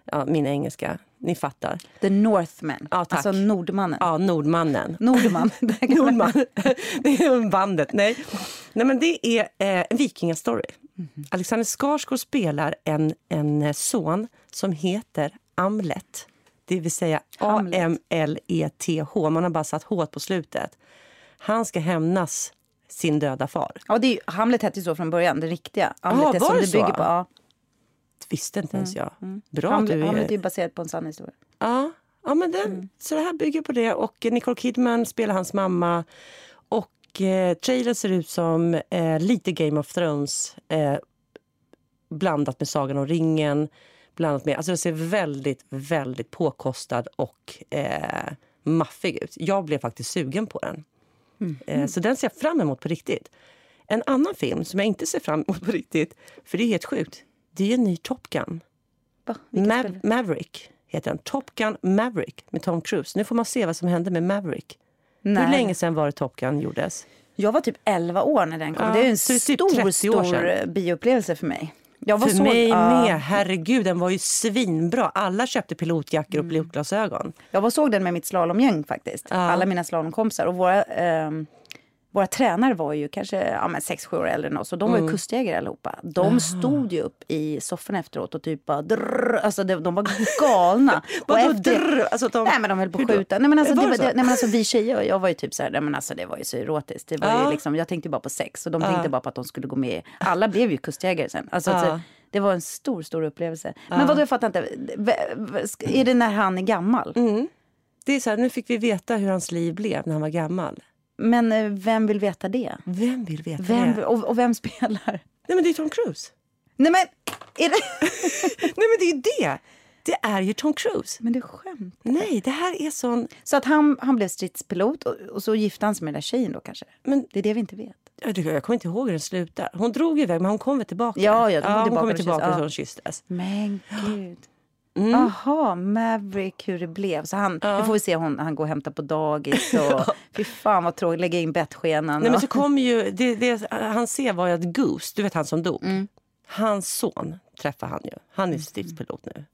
Ja, min engelska. Ni fattar. The Northman. Ja, tack. Alltså Nordmannen. Ja, Nordmannen. Nordman. Nordman. det är bandet. Nej. Nej, men det är eh, en vikingastory. Mm. Alexander Skarsgård spelar en, en son som heter Amlet. Det vill säga A-M-L-E-T-H. Man har bara satt H på slutet. Han ska hämnas sin döda far. Ja, det är, Hamlet hette ju så från början, det riktiga. Hamlet Aha, var det, det bygger så? på. Ja. Det visste inte ens mm, jag. Mm. Bra Hamlet, du är... Hamlet är ju baserat på en sann historia. Ja, ja men den, mm. så det här bygger på det. Och Nicole Kidman spelar hans mamma. Och eh, trailern ser ut som eh, lite Game of Thrones eh, blandat med Sagan om ringen. Blandat med, alltså det ser väldigt, väldigt påkostad och eh, maffig ut. Jag blev faktiskt sugen på den. Mm. Eh, så den ser jag fram emot på riktigt. En annan film som jag inte ser fram emot på riktigt, för det är helt sjukt, det är en ny Top Gun. Mav Maverick heter den. Top Gun Maverick med Tom Cruise. Nu får man se vad som hände med Maverick. Nej. Hur länge sedan var det Top Gun gjordes? Jag var typ 11 år när den kom. Ja, det är en stor, typ stor bioupplevelse för mig. för så, mig uh, med. Herregud, den var ju svinbra. Alla köpte pilotjackor och mm. pilotglasögon. Jag var såg den med mitt slalomgäng faktiskt. Uh. Alla mina slalomkompisar. Och våra, um, våra tränare var ju kanske ja, 6-7 år äldre än oss och de var ju mm. kustjägare allihopa. De Aha. stod ju upp i sofforna efteråt och typ bara drrr, alltså de, de var galna. Vadå drrr? Alltså de, nej men de höll på att skjuta. Nej men alltså, det, det, det, nej, men alltså vi tjejer, jag var ju typ så här, nej, men alltså det var ju så erotiskt. Det var ja. ju liksom, jag tänkte bara på sex och de tänkte bara på att de skulle gå med. Alla blev ju kustjägare sen. Alltså, ja. alltså Det var en stor, stor upplevelse. Men vad jag fattar inte. Är det när han är gammal? Mm. Det är så här, nu fick vi veta hur hans liv blev när han var gammal. Men eh, vem vill veta det? Vem vill veta Vem, det? och, och vem spelar? Nej men det är Tom Cruise. Nej men, är det... Nej men det är ju det. Det är ju Tom Cruise. men det är skämt. Nej, det här är sån... Så att han, han blev stridspilot och, och så gifte han sig med den där tjejen då kanske? Men Det är det vi inte vet. jag jag kommer inte ihåg hur den slutar. Hon drog iväg men hon kom väl tillbaka? Ja, ja, kom hon tillbaka kommer och tillbaka kyss- och ja. så kysstes. Men gud. Mm. Jaha, Maverick, hur det blev. Så han, Nu får vi se hon, han går och hämtar på dagis. Och, Fy fan vad tråkigt, lägga in bettskenan. Nej, men så kommer ju, det, det han ser var ju att Goose, du vet han som dog. Mm. Hans son träffar han ju. Han är stridspilot nu.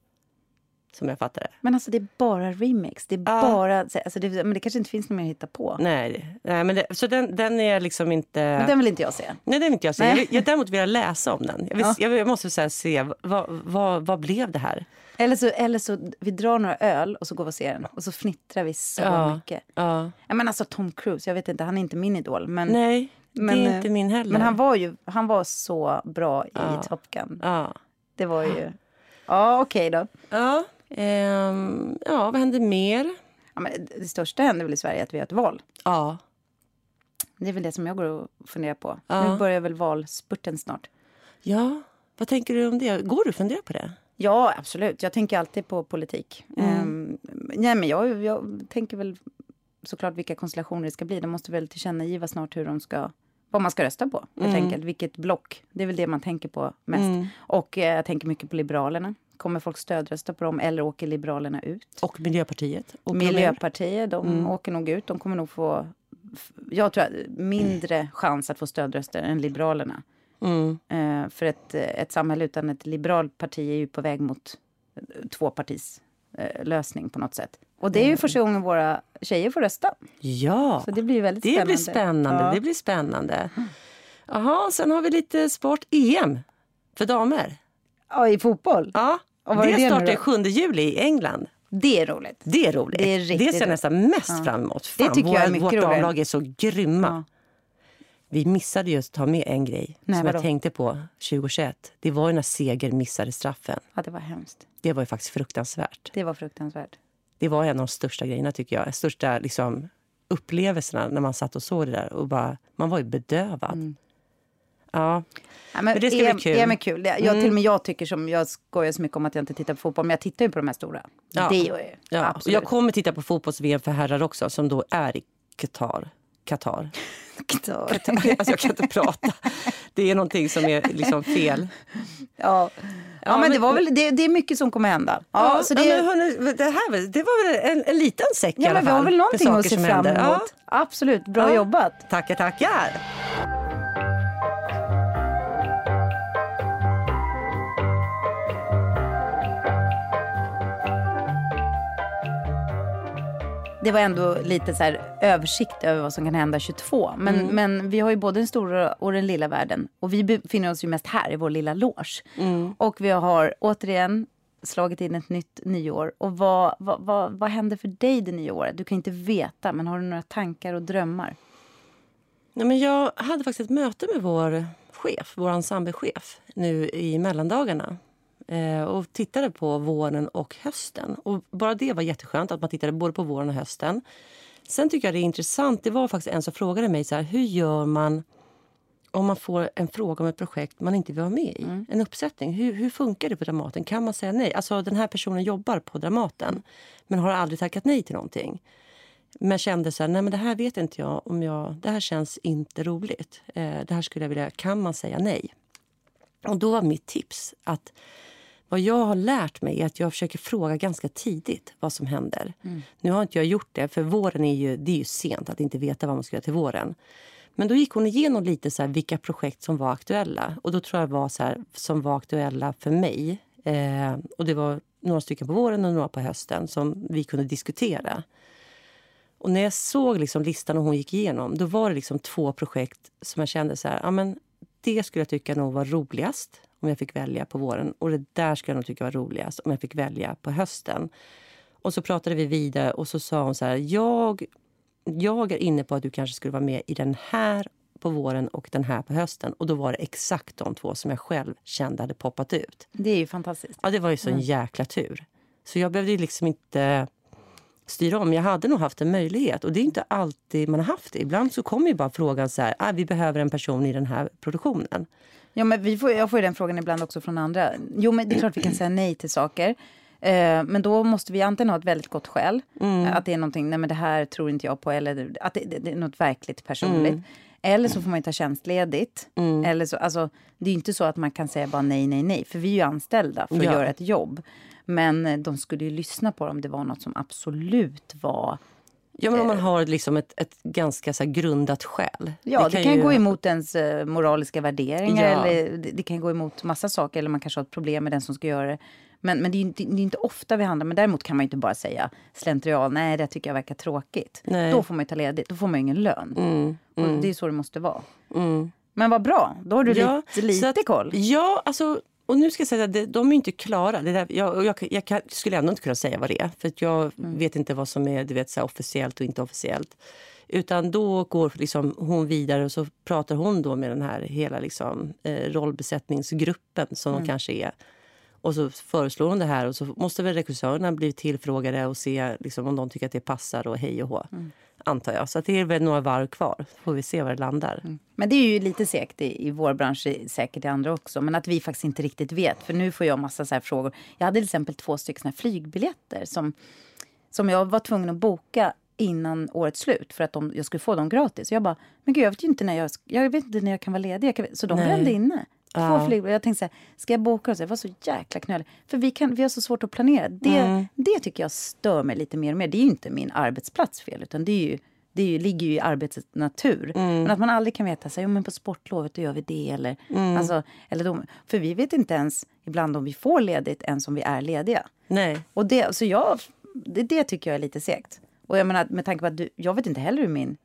Som jag fattar det. Men alltså det är bara remix. Det är Ja. bara, alltså det, men det kanske inte finns något mer att hitta på. Nej, nej men det, så den, den är liksom inte... Men den vill inte jag se. Nej, det vill inte jag se. Nej. Jag, vill- jag, däremot vill jag läsa om den. Jag, vill, Ja. jag, jag måste så se, vad, vad, vad blev det här? Eller så, eller så vi drar några öl och så går vi och ser den. Och så fnittrar vi så Ja. mycket. Ja. Ja, men alltså Tom Cruise, jag vet inte, han är inte min idol. Men, Nej, men, det är eh, inte min heller. men han var ju han var så bra i. Top Gun. Ja. Det var ju... Ja, okej då. Ja. Ehm, ja, vad hände mer? Ja, men det största händer väl i Sverige att vi har ett val. Ja. Det är väl det som jag går och funderar på. Ja. Nu börjar väl valspurten snart. ja, vad tänker du om det? Går du och funderar på det? Ja, absolut. Jag tänker alltid på politik. Mm. Ehm, nej, men jag, jag tänker väl såklart vilka konstellationer det ska bli. De måste väl tillkännagiva snart hur de ska, vad man ska rösta på. Helt Mm. enkelt. Vilket block. Det är väl det man tänker på mest. Och eh, jag tänker mycket på Liberalerna. Kommer folk stödrösta på dem eller åker Liberalerna ut? Och Miljöpartiet? Och Miljöpartiet, de Mm. åker nog ut. De kommer nog få, jag tror, mindre chans att få stödröster än Liberalerna. Mm. Eh, för ett, ett samhälle utan ett liberalt parti är ju på väg mot eh, tvåpartis eh, lösning på något sätt. Och det är ju första gången våra tjejer får rösta. Ja, Så det blir väldigt det spännande. blir spännande. Ja. Det blir spännande. Jaha, sen har vi lite sport. EM för damer. Ja, i fotboll. Ja, det, det startar då? 7 juli i England. Det är roligt. Det är roligt. Det är riktigt ser jag nästan mest fram emot. Det Fan, tycker jag våra- är mycket Vårt damlag är så grymma. Ja. Vi missade just att ta med en grej Nej, som vadå? jag tänkte på 2021. Det var ju när Seger missade straffen. Ja, det var hemskt. Det var ju faktiskt fruktansvärt. Det var fruktansvärt. Det var en av de största grejerna tycker jag. Största liksom, upplevelserna när man satt och såg det där. Och bara, man var ju bedövad. Mm. Ja. Ja, men Men det ska bli EM, kul. Mm. EM är kul. Jag, jag, till och med jag tycker som, jag skojar så mycket om att jag inte tittar på fotboll, men jag tittar ju på de här stora. Ja. Det gör jag. Ja. Absolut. jag kommer titta på fotbolls-VM för herrar också som då är i Qatar. Qatar. Alltså jag kan inte prata. Det är någonting som är liksom fel. Ja. Ja, men, men- det, var väl, det, det är mycket som kommer hända. Ja, Ja, så det, ja, hörni, det, här, det var väl en, en liten säck i ja, alla men vi fall. har väl någonting att se fram emot. Absolut, bra Ja. jobbat. Tackar, tackar. Det var ändå lite så översikt över vad som kan hända 22. Men, Mm. men vi har ju både den stora och den lilla världen. Och vi befinner oss ju mest här i vår lilla loge. Mm. Och vi har återigen slagit in ett nytt nyår. Och vad, vad, vad, vad händer för dig det nya året? Du kan inte veta, men har du några tankar och drömmar? Nej, men jag hade faktiskt ett möte med vår chef, vår ensemblechef nu i mellandagarna. Eh, och tittade på våren och hösten. Och bara det var jätteskönt att man tittade både på våren och hösten. Sen tycker jag det är intressant, det var faktiskt en som frågade mig så här, hur gör man om man får en fråga om ett projekt man inte vill vara med i? En uppsättning. Hur, hur funkar det på Dramaten? Kan man säga nej? Alltså den här personen jobbar på Dramaten men har aldrig tackat nej till någonting. Men kände så här, nej men det här vet inte jag om jag, det här känns inte roligt. Eh, det här skulle jag vilja, kan man säga nej? Och då var mitt tips att vad jag har lärt mig är att jag försöker fråga ganska tidigt vad som händer. Nu har inte jag gjort det, för våren är ju, det är ju sent att inte veta vad man ska göra till våren. Men då gick hon igenom lite så här vilka projekt som var aktuella. Och då tror jag var så här, som var aktuella för mig. Eh, och det var några stycken på våren och några på hösten som vi kunde diskutera. Och när jag såg liksom listan och hon gick igenom, då var det liksom två projekt som jag kände så här, ja men det skulle jag tycka nog var roligast om jag fick välja på våren. Och det där skulle jag nog tycka var roligast om jag fick välja på hösten. Och så pratade vi vidare och så sa hon så här, jag, jag är inne på att du kanske skulle vara med i den här på våren och den här på hösten. Och då var det exakt de två som jag själv kände hade poppat ut. Det är ju fantastiskt. Ja, det var ju sån mm. jäkla tur. Så jag behövde liksom inte styra om. Jag hade nog haft en möjlighet. Och det är inte alltid man har haft det. Ibland så kommer ju bara frågan så här, ah, vi behöver en person i den här produktionen. Ja, men vi får, jag får ju den frågan ibland också från andra. Jo, men det är klart vi kan säga nej till saker. Eh, men då måste vi antingen ha ett väldigt gott skäl. Mm. Att det är någonting, nej men det här tror inte jag på. Eller att det, det, det är något verkligt personligt. Mm. Eller så får man ta tjänstledigt. Mm. Eller så, alltså, det är inte så att man kan säga bara nej, nej, nej. För vi är ju anställda för att ja. göra ett jobb. Men de skulle ju lyssna på det om det var något som absolut var Ja, men om man eh, har liksom ett, ett ganska så grundat skäl. Ja, det kan, det kan ju... gå emot ens uh, moraliska värderingar. Ja. Eller det, det, kan gå emot massa saker. Eller man kanske har ett problem med den som ska göra det. Men, men det, är inte, det är inte ofta vi handlar. Men däremot kan man inte bara säga slentrian. Nej, det tycker jag verkar tråkigt. Nej. Då får man ta ledigt. Då får man ingen lön. Mm, mm. Och det är så det måste vara. Mm. Men vad bra. Då har du ja, lite, lite att, koll. Ja, alltså och nu ska jag säga att de är inte klara. Det där, jag, jag, jag kan, skulle ändå inte kunna säga vad det är. För jag mm. vet inte vad som är du vet, så officiellt och inte officiellt. Utan då går liksom hon vidare och så pratar hon då med den här hela liksom, eh, rollbesättningsgruppen som mm. de kanske är. Och så föreslår hon det här och så måste väl regissörerna bli tillfrågade och se liksom, om de tycker att det passar och hej och hå. Mm antar jag. Så det är väl några varv kvar. får vi se var det landar. Mm. Men det är ju lite segt i, i vår bransch, säkert i andra också. Men att vi faktiskt inte riktigt vet. För nu får jag massa så frågor. Jag hade till exempel två stycken flygbiljetter som, som jag var tvungen att boka innan årets slut för att de, jag skulle få dem gratis. Jag bara, men gud jag vet inte när jag, jag vet inte när jag kan vara ledig. Kan, så de brände inne. Två ja. flygbiljetter. Jag tänkte så här, ska jag boka? Så det var så jäkla knöligt. För vi, kan, vi har så svårt att planera. Det, mm. det tycker jag stör mig lite mer och mer. Det är ju inte min arbetsplats fel, utan det är ju det är ju, ligger ju i arbetets natur. Mm. Men att man aldrig kan veta, så här, jo, men på sportlovet då gör vi det. Eller, mm. alltså, eller de, för vi vet inte ens ibland om vi får ledigt ens om vi är lediga. Nej. Och det, så jag, det, det tycker jag är lite segt. Och jag menar, med tanke på att du, jag vet inte heller hur min,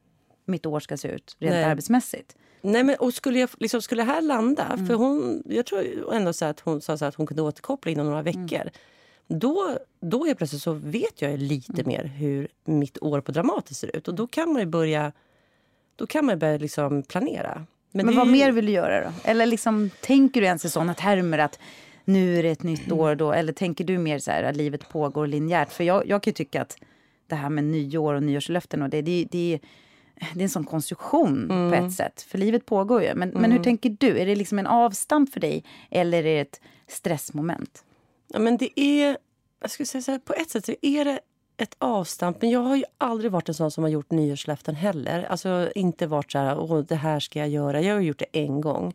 mitt år ska se ut rent Nej. arbetsmässigt. Nej, men och skulle, jag, liksom, skulle det här landa, mm. för hon, jag tror ändå så att hon sa så att hon kunde återkoppla inom några veckor. Mm. Då, då helt plötsligt så vet jag lite mm. mer hur mitt år på Dramaten ser ut. Och då kan man ju börja, då kan man börja liksom planera. Men, Men vad ju... mer vill du göra då? Eller liksom, tänker du ens i sådana termer att nu är det ett nytt år då? Eller tänker du mer så här att livet pågår linjärt? För jag, jag kan tycka att det här med nyår och nyårslöften och det, det, det, det är en sån konstruktion mm. på ett sätt. För livet pågår ju. Men, mm. men hur tänker du? Är det liksom en avstamp för dig eller är det ett stressmoment? Ja, men det är, jag skulle säga så här, på ett sätt så är det ett avstamp. Men jag har ju aldrig varit en sån som har gjort nyårslöften heller. Alltså inte varit så här, åh det här ska jag göra. Jag har gjort det en gång.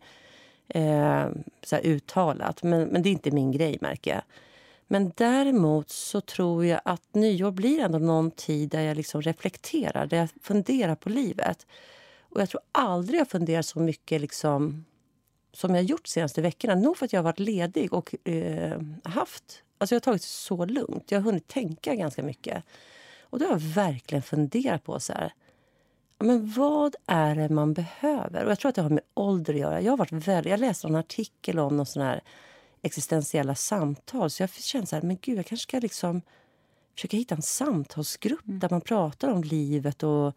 Eh, så uttalat. Men, men det är inte min grej märker jag. Men däremot så tror jag att nyår blir ändå någon tid där jag liksom reflekterar, där jag funderar på livet. Och jag tror aldrig jag funderat så mycket liksom som jag gjort de senaste veckorna. Nog för att jag har varit ledig och eh, haft... Alltså jag har tagit det så lugnt. Jag har hunnit tänka ganska mycket. Och då har jag verkligen funderat på så här, men vad är det man behöver. Och Jag tror att det har med ålder att göra. Jag, har varit väldigt, jag läste en artikel om någon sån här existentiella samtal. Så jag kände så här, men gud, jag kanske ska liksom försöka hitta en samtalsgrupp mm. där man pratar om livet och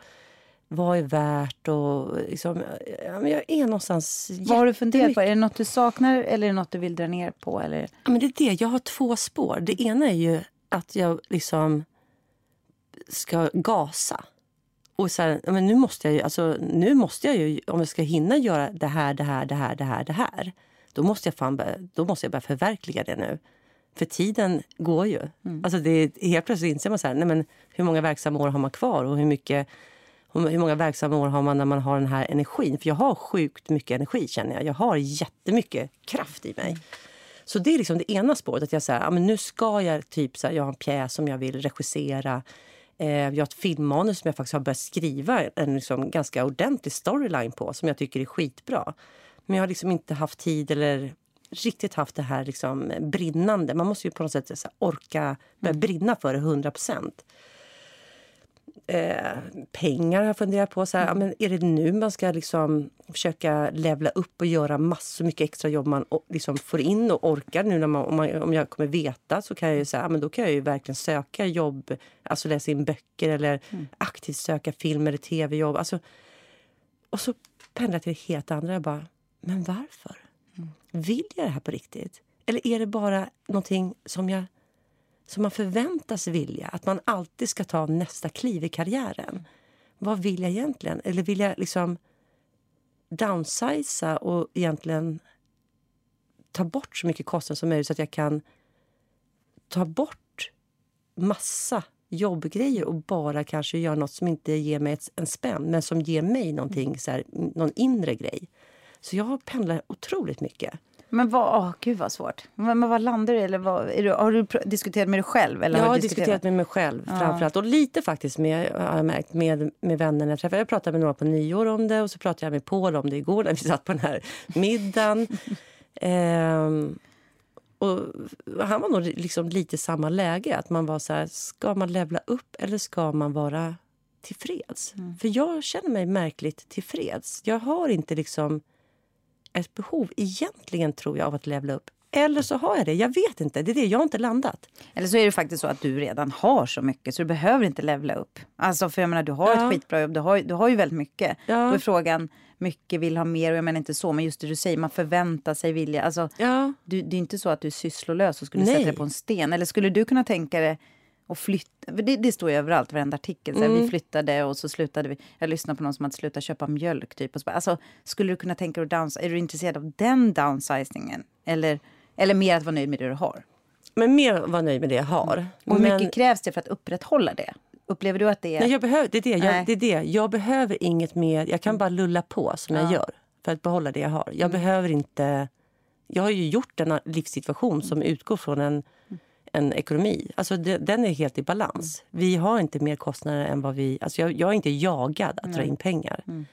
vad är värt och liksom, jag är någonstans Vad har du funderat på? Är det något du saknar eller är det något du vill dra ner på? Eller? Ja, men det är det. Jag har två spår. Det ena är ju att jag liksom ska gasa. Och så här, men nu måste jag ju, alltså, nu måste jag ju, om jag ska hinna göra det här, det här, det här, det här, det här. Då måste jag, fan börja, då måste jag börja förverkliga det nu. För tiden går ju. Mm. Alltså det, helt plötsligt inser man så här, nej men hur många verksamma år har man kvar och hur mycket hur många verksamma år har man när man har den här energin? För jag har sjukt mycket energi känner jag. Jag har jättemycket kraft i mig. Så det är liksom det ena spåret. Att jag säger, ja, men nu ska jag typ så här, jag har en pjäs som jag vill regissera. Eh, jag har ett filmmanus som jag faktiskt har börjat skriva en liksom ganska ordentlig storyline på som jag tycker är skitbra. Men jag har liksom inte haft tid eller riktigt haft det här liksom brinnande. Man måste ju på något sätt orka börja mm. brinna för det 100 procent eh, pengar har jag funderat på. Så här, mm. men är det nu man ska liksom försöka levla upp och göra massor mycket extra jobb man liksom får in och orkar? Nu när man, om, man, om jag kommer veta så kan jag ju säga, men då kan jag ju verkligen söka jobb, alltså läsa in böcker eller mm. aktivt söka film eller tv-jobb. Alltså, och så pendlar till det helt andra. Jag bara, men varför? Vill jag det här på riktigt? Eller är det bara någonting som, jag, som man förväntas vilja? Att man alltid ska ta nästa kliv i karriären? Vad vill jag egentligen? Eller vill jag liksom downsiza och egentligen ta bort så mycket kostnader som möjligt så att jag kan ta bort massa jobbgrejer och bara kanske göra nåt som inte ger mig ett, en spänn men som ger mig någonting, så här, någon inre grej. Så jag pendlar otroligt mycket. Men vad, åh, gud vad svårt. Men, men vad landar du Eller vad, är du, har du diskuterat med dig själv? Eller jag har diskuterat med mig själv ja. framförallt. Och lite faktiskt med, har jag märkt, med, med vänner jag träffar. Jag pratade med några på nyår om det och så pratade jag med Paul om det igår när vi satt på den här middagen. ehm, och han var nog liksom lite samma läge. Att man var så här, ska man levla upp eller ska man vara tillfreds? Mm. För jag känner mig märkligt tillfreds. Jag har inte liksom ett behov egentligen tror jag av att levla upp. Eller så har jag det. Jag vet inte. Det är det. Jag har inte landat. Eller så är det faktiskt så att du redan har så mycket så du behöver inte levla upp. Alltså för jag menar, du har ja. ett skitbra jobb. Du har, du har ju väldigt mycket. Ja. Då är frågan, mycket vill ha mer och jag menar inte så, men just det du säger, man förväntar sig vilja. Alltså, ja. du, det är inte så att du är sysslolös och skulle Nej. sätta dig på en sten. Eller skulle du kunna tänka dig och flytta. Det, det står ju överallt, varenda artikel. mm. Vi flyttade och så slutade vi. Jag lyssnade på någon som hade slutat köpa mjölk. Typ, och så, alltså, skulle du kunna tänka dig att downsize? Är du intresserad av den downsizingen? Eller, eller mer att vara nöjd med det du har? Men mer att vara nöjd med det jag har. Och hur men... mycket krävs det för att upprätthålla det? Upplever du att det är... Nej, jag behöver, det, är det. Jag, det är det. Jag behöver inget mer. Jag kan mm. bara lulla på som ja. jag gör för att behålla det jag har. Jag mm. behöver inte... Jag har ju gjort en livssituation som utgår från en en ekonomi. Alltså det, den är helt i balans. Mm. Vi har inte mer kostnader än vad vi... Alltså jag, jag är inte jagad att dra in pengar. Mm.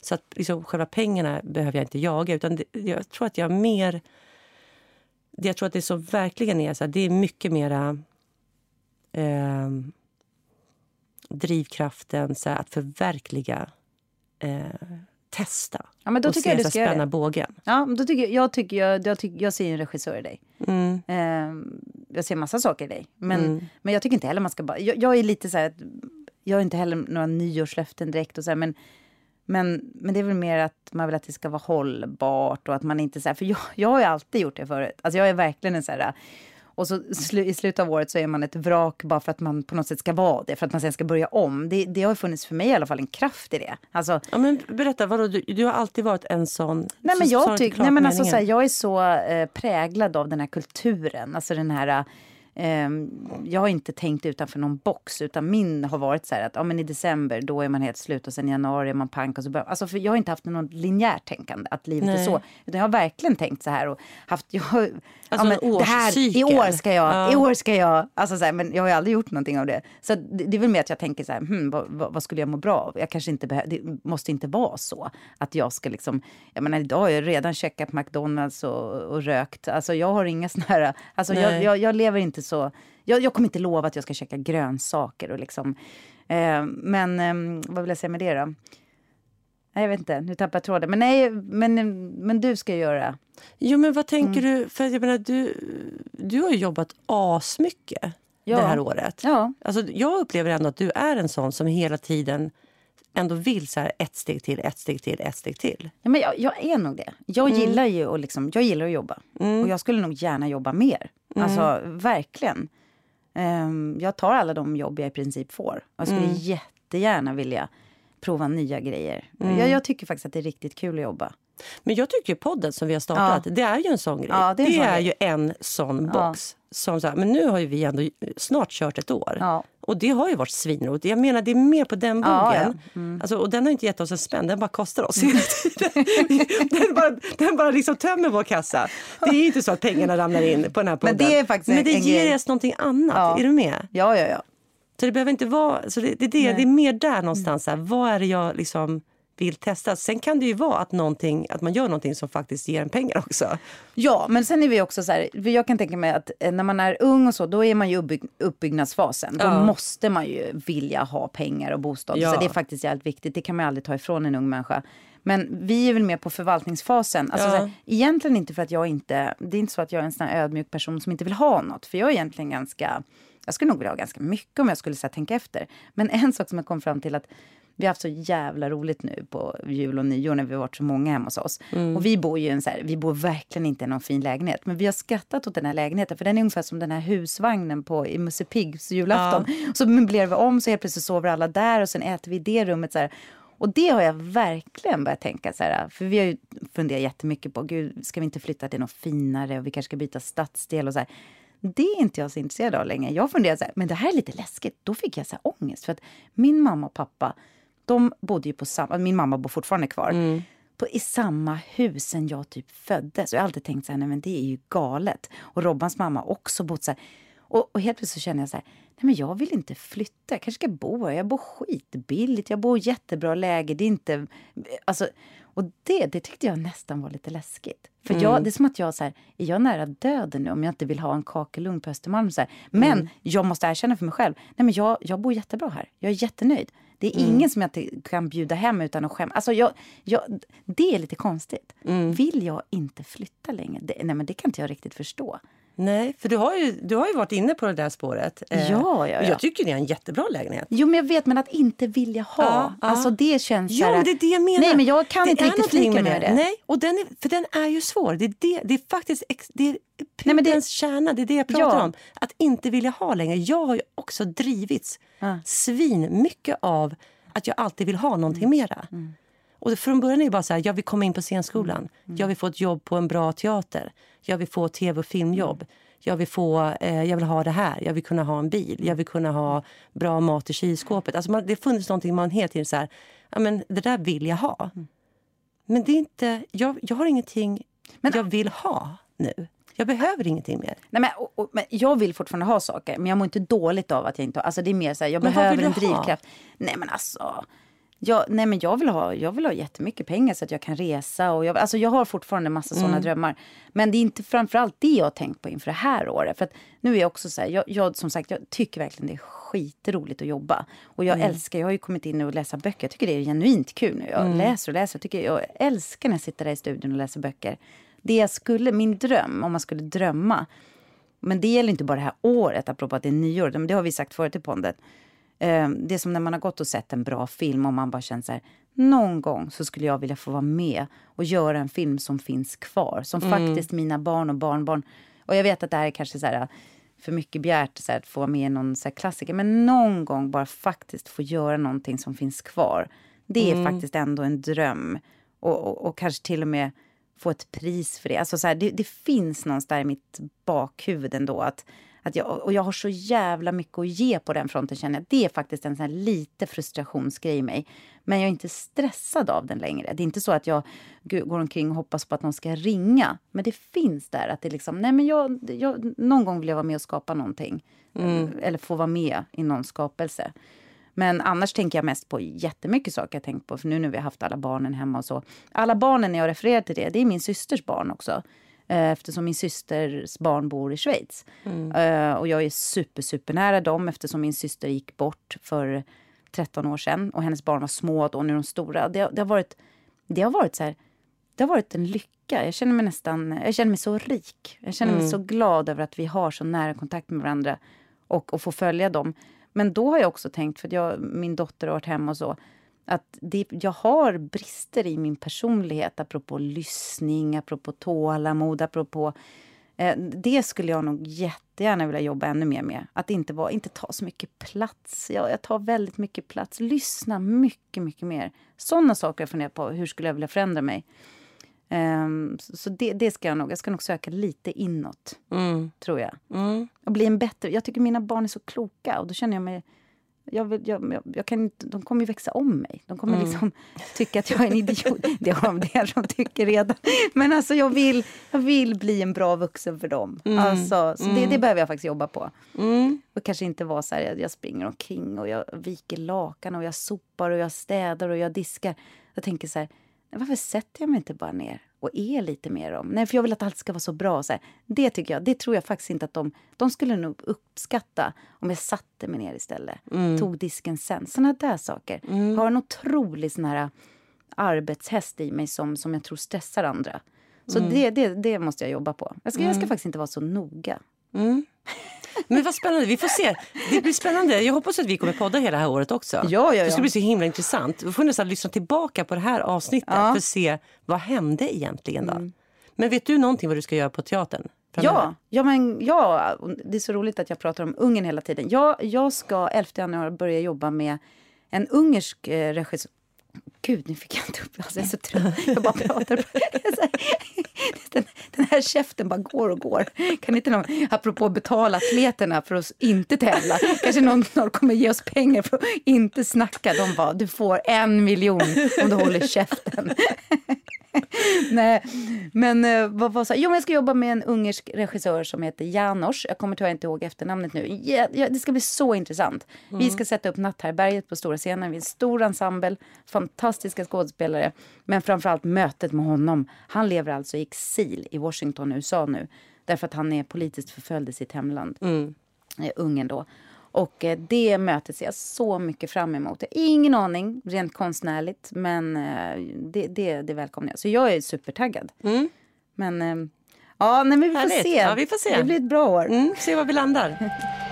Så att liksom, själva pengarna behöver jag inte jaga. Utan det, jag tror att jag mer... Det jag tror att det som verkligen är, så här, det är mycket mera eh, drivkraften så här, att förverkliga eh, testa. Ja, men då och tycker jag du ska spänna bågen. Ja, då tycker, jag, tycker jag, jag, tycker, jag ser en regissör i dig. Mm. Eh, jag ser massa saker i dig. Men, mm. men jag tycker inte heller man ska bara... Jag, jag är lite så här... Jag har inte heller några nyårslöften direkt och så här, men, men, men det är väl mer att man vill att det ska vara hållbart och att man inte så här, För jag, jag har ju alltid gjort det förut. Alltså jag är verkligen en så här och så sl i slutet av året så är man ett vrak bara för att man på något sätt ska vara det, för att man sen ska börja om. Det, det har funnits för mig i alla fall en kraft i det. Alltså, ja, men berätta, vadå, du, du har alltid varit en sån... Nej, men jag, tyck, nej, men alltså, så här, jag är så eh, präglad av den här kulturen, alltså den här Ehm, jag har inte tänkt utanför någon box, utan min har varit så att ja, men i december då är man helt slut och sen i januari är man pank och så börjar, alltså för Jag har inte haft något linjärt tänkande, att livet Nej. är så. Utan jag har verkligen tänkt så här och haft, jag, alltså ja, men, det här, i år ska jag, ja. i år ska jag, alltså så här, men jag har ju aldrig gjort någonting av det. Så det, det är väl mer att jag tänker så här, hmm, vad, vad, skulle jag må bra av? Jag kanske inte behöver, det måste inte vara så att jag ska liksom, jag menar idag har jag redan checkat McDonalds och, och rökt, alltså jag har inga såna här, alltså jag, jag, jag lever inte så jag, jag kommer inte lova att jag ska käka grönsaker och liksom... Eh, men eh, vad vill jag säga med det då? Nej, jag vet inte, nu tappar jag tråden. Men nej, men, men du ska göra. Jo, men vad tänker mm. du? För jag menar, du, du har jobbat asmycket ja. det här året. Ja. Alltså, jag upplever ändå att du är en sån som hela tiden ändå vill så här, ett steg till, ett steg till, ett steg till. Ja, men jag, jag är nog det. Jag mm. gillar ju att, liksom, jag gillar att jobba. Mm. Och jag skulle nog gärna jobba mer. Mm. Alltså verkligen. Um, jag tar alla de jobb jag i princip får. Jag skulle mm. jättegärna vilja prova nya grejer. Mm. Jag, jag, tycker faktiskt att det är riktigt kul att jobba. Men jag tycker podden som vi har startat, ja. det är ju en sån grej. Ja, det är, det är ju en sån box. Som så här, men nu har ju vi ändå snart kört ett år. Och det har ju varit svinroligt. Jag menar, det är mer på den bogen. Ja, ja. Mm. Alltså, och den har inte gett oss en spänn, den bara kostar oss hela tiden. den bara, den bara liksom tömmer vår kassa. Det är inte så att pengarna ramlar in på den här podden. Men det, är faktiskt Men det ger oss någonting annat. Ja. Är du med? Ja, ja, ja. Så det behöver inte vara... Så det, det, det, det är mer där någonstans. Här, vad är det jag liksom vill testa. Sen kan det ju vara att, att man gör någonting som faktiskt ger en pengar också. Ja, men sen är vi också så här, jag kan tänka mig att eh, när man är ung och så, då är man ju uppbyg uppbyggnadsfasen. Då ja. måste man ju vilja ha pengar och bostad. Ja. Så det är faktiskt jävligt viktigt. Det kan man aldrig ta ifrån en ung människa. Men vi är väl mer på förvaltningsfasen. Alltså, ja. här, egentligen inte för att jag inte, det är inte så att jag är en sån ödmjuk person som inte vill ha något. För jag är egentligen ganska, jag skulle nog vilja ha ganska mycket om jag skulle så tänka efter. Men en sak som jag kom fram till att vi har haft så jävla roligt nu på jul och nyår när vi har varit så många hemma hos oss. Mm. Och vi bor ju en så här, vi bor verkligen inte i någon fin lägenhet. Men vi har skrattat åt den här lägenheten för den är ungefär som den här husvagnen på, i Musse Piggs julafton. Ja. Så möblerar vi om så helt plötsligt sover alla där och sen äter vi i det rummet. Så här. Och det har jag verkligen börjat tänka så här, för vi har ju funderat jättemycket på, gud, ska vi inte flytta till något finare och vi kanske ska byta stadsdel och så här. Det är inte jag så intresserad av längre. Jag funderar så här, men det här är lite läskigt. Då fick jag så här ångest för att min mamma och pappa, de bodde ju på samma, min mamma bor fortfarande kvar, mm. på, i samma hus sen jag typ föddes. Och jag har alltid tänkt så här, nej men det är ju galet. Och Robbans mamma också bott så här. Och, och helt plötsligt så känner jag så här, nej men jag vill inte flytta. Jag kanske ska bo här. Jag bor skitbilligt. Jag bor i jättebra läge. Det är inte... Alltså, och det, det tyckte jag nästan var lite läskigt. För mm. jag, det är som att jag så här, är jag nära döden nu om jag inte vill ha en kakelugn på Östermalm? Så här. Men mm. jag måste erkänna för mig själv, nej men jag, jag bor jättebra här. Jag är jättenöjd. Det är mm. ingen som jag kan bjuda hem utan att skämmas. Alltså jag, jag, det är lite konstigt. Mm. Vill jag inte flytta längre? Det, nej men det kan inte jag riktigt förstå. Nej, för du har, ju, du har ju varit inne på det där spåret. Eh, ja, ja, ja. Jag tycker det är en jättebra lägenhet. Jo, men jag vet, men att inte vilja ha. Ja, alltså det känns Ja, men det är det jag menar. Nej, men jag kan det inte riktigt flika med det. Nej, och den är, för den är ju svår. Det är, det, det är faktiskt det är pudelns kärna, det är det jag pratar ja. om. Att inte vilja ha längre. Jag har ju också drivits ja. svin mycket av att jag alltid vill ha någonting mm. mera. Mm. Och från början är det bara så här, jag vill komma in på scenskolan. Mm. mm. Jag vill få ett jobb på en bra teater. Jag vill få tv och filmjobb. Jag vill, få, eh, jag vill ha det här, jag vill kunna ha en bil, jag vill kunna ha bra mat i kylskåpet. Alltså man, det funnits någonting man hela tiden så här, ja men det där vill jag ha. Mm. Men det är inte, jag, jag har ingenting men, jag vill ha nu. Jag behöver ingenting mer. Nej, men, och, och, men jag vill fortfarande ha saker, men jag mår inte dåligt av att jag inte har. Alltså det är mer så här, jag men behöver en drivkraft. Ha? Nej men alltså. Jag, nej men jag vill, ha, jag vill ha jättemycket pengar så att jag kan resa. Och jag, alltså jag har fortfarande massa mm. sådana drömmar. Men det är inte framförallt det jag har tänkt på inför det här året. För att nu är jag också så här, jag, jag, som sagt, jag tycker verkligen det är skitroligt att jobba. Och jag mm. älskar, jag har ju kommit in och läsa böcker. Jag tycker det är genuint kul nu. Jag mm. läser och läser. Jag, tycker, jag älskar när jag sitter där i studion och läser böcker. Det jag skulle, min dröm, om man skulle drömma. Men det gäller inte bara det här året, apropå att det är nyår. Det har vi sagt förut i podden. Eh, det är som när man har gått och sett en bra film och man bara känner så här, någon gång så skulle jag vilja få vara med och göra en film som finns kvar. Som mm. faktiskt mina barn och barnbarn... Och jag vet att det här är kanske så här, för mycket begärt så här, att få vara med i någon så klassiker. Men någon gång bara faktiskt få göra någonting som finns kvar. Det är mm. faktiskt ändå en dröm. Och, och, och, kanske till och med få ett pris för det. Alltså så här, det, det finns någonstans där i mitt bakhuvud ändå att att jag, och jag har så jävla mycket att ge på den fronten känner jag. Det är faktiskt en sån lite frustrationsgrej i mig. Men jag är inte stressad av den längre. Det är inte så att jag går omkring och hoppas på att någon ska ringa. Men det finns där att det liksom, nej men jag, jag någon gång vill jag vara med och skapa någonting. Mm. Eller få vara med i någon skapelse. Men annars tänker jag mest på jättemycket saker jag tänkt på. För nu när vi har haft alla barnen hemma och så. Alla barnen när jag refererar till det, det är min systers barn också. Eh, eftersom min systers barn bor i Schweiz. Mm. Uh, och jag är super, super nära dem eftersom min syster gick bort för 13 år sedan. Och hennes barn var små då, nu är de stora. Det, det, har varit, det har varit så här, det har varit en lycka. Jag känner mig nästan, jag känner mig så rik. Jag känner mig mm. så glad över att vi har så nära kontakt med varandra. Och, och få följa dem. Men då har jag också tänkt, för jag, min dotter har varit hemma och så att det, jag har brister i min personlighet apropå lyssning, apropå tålamod, apropå... Eh, det skulle jag nog jättegärna vilja jobba ännu mer med. Att inte, vara, inte ta så mycket plats. Jag, jag tar väldigt mycket plats. Lyssna mycket, mycket mer. Sådana saker jag funderar på. Hur skulle jag vilja förändra mig? Um, så det, det, ska jag nog. Jag ska nog söka lite inåt, mm. tror jag. Mm. Och bli en bättre... Jag tycker mina barn är så kloka och då känner jag mig jag vill, jag, jag, kan inte, de kommer ju växa om mig. De kommer mm. liksom tycka att jag är en idiot. Det har de det de tycker redan. Men alltså jag vill, jag vill bli en bra vuxen för dem. Mm. Alltså, så det, det mm. behöver jag faktiskt jobba på. Mm. Och kanske inte vara så här, jag, jag, springer omkring och jag viker lakan och jag sopar och jag städar och jag diskar. Jag tänker så här, varför sätter jag mig inte bara ner och är lite mer om. Nej, för jag vill att allt ska vara så bra. Så här. Det tycker jag, det tror jag faktiskt inte att de... De skulle nog uppskatta om jag satte mig ner istället. Mm. Tog disken sen. Såna där saker. Mm. Jag har en otrolig sån här arbetshäst i mig som, som jag tror stressar andra. Så mm. det, det, det måste jag jobba på. Jag ska, jag ska mm. faktiskt inte vara så noga. Mm. Men vad spännande, vi får se. Det blir spännande. Jag hoppas att vi kommer podda hela det här året också. Ja, ja, ja. Det ska bli så himla intressant. Vi får nästan lyssna tillbaka på det här avsnittet Ja. för att se vad hände egentligen då. Men vet du någonting vad du ska göra på teatern? framöver? Ja, ja, men ja, det är så roligt att jag pratar om Ungern hela tiden. Jag, jag ska 11 januari börja jobba med en ungersk eh, regissör. Gud, nu fick jag inte upp alltså, Jag är så trött. Jag bara pratar. Den, den här käften bara går och går. Kan inte någon, apropå betala atleterna för att inte tävla, kanske någon snart kommer ge oss pengar för att inte snacka. De bara, du får en miljon om du håller käften. Nej, men eh, vad var så Jo, men jag ska jobba med en ungersk regissör som heter Janos. Jag kommer tyvärr inte ihåg efternamnet nu. Ja, ja, det ska bli så intressant. Vi ska sätta upp Natthärbärget på stora scenen. Vi är en stor ensemble, fantastiska skådespelare. Men framförallt mötet med honom. Han lever alltså i exil i Washington, USA nu. Därför att han är politiskt förföljd i sitt hemland. Eh, Ungern då. Och eh, det mötet ser jag så mycket fram emot. Ingen aning rent konstnärligt, men eh, det, det, det välkomnar jag. Så jag är supertaggad. Men eh, ja, nej, men vi får se. Ja, vi får se. Det blir ett bra år. Mm, se var vi landar.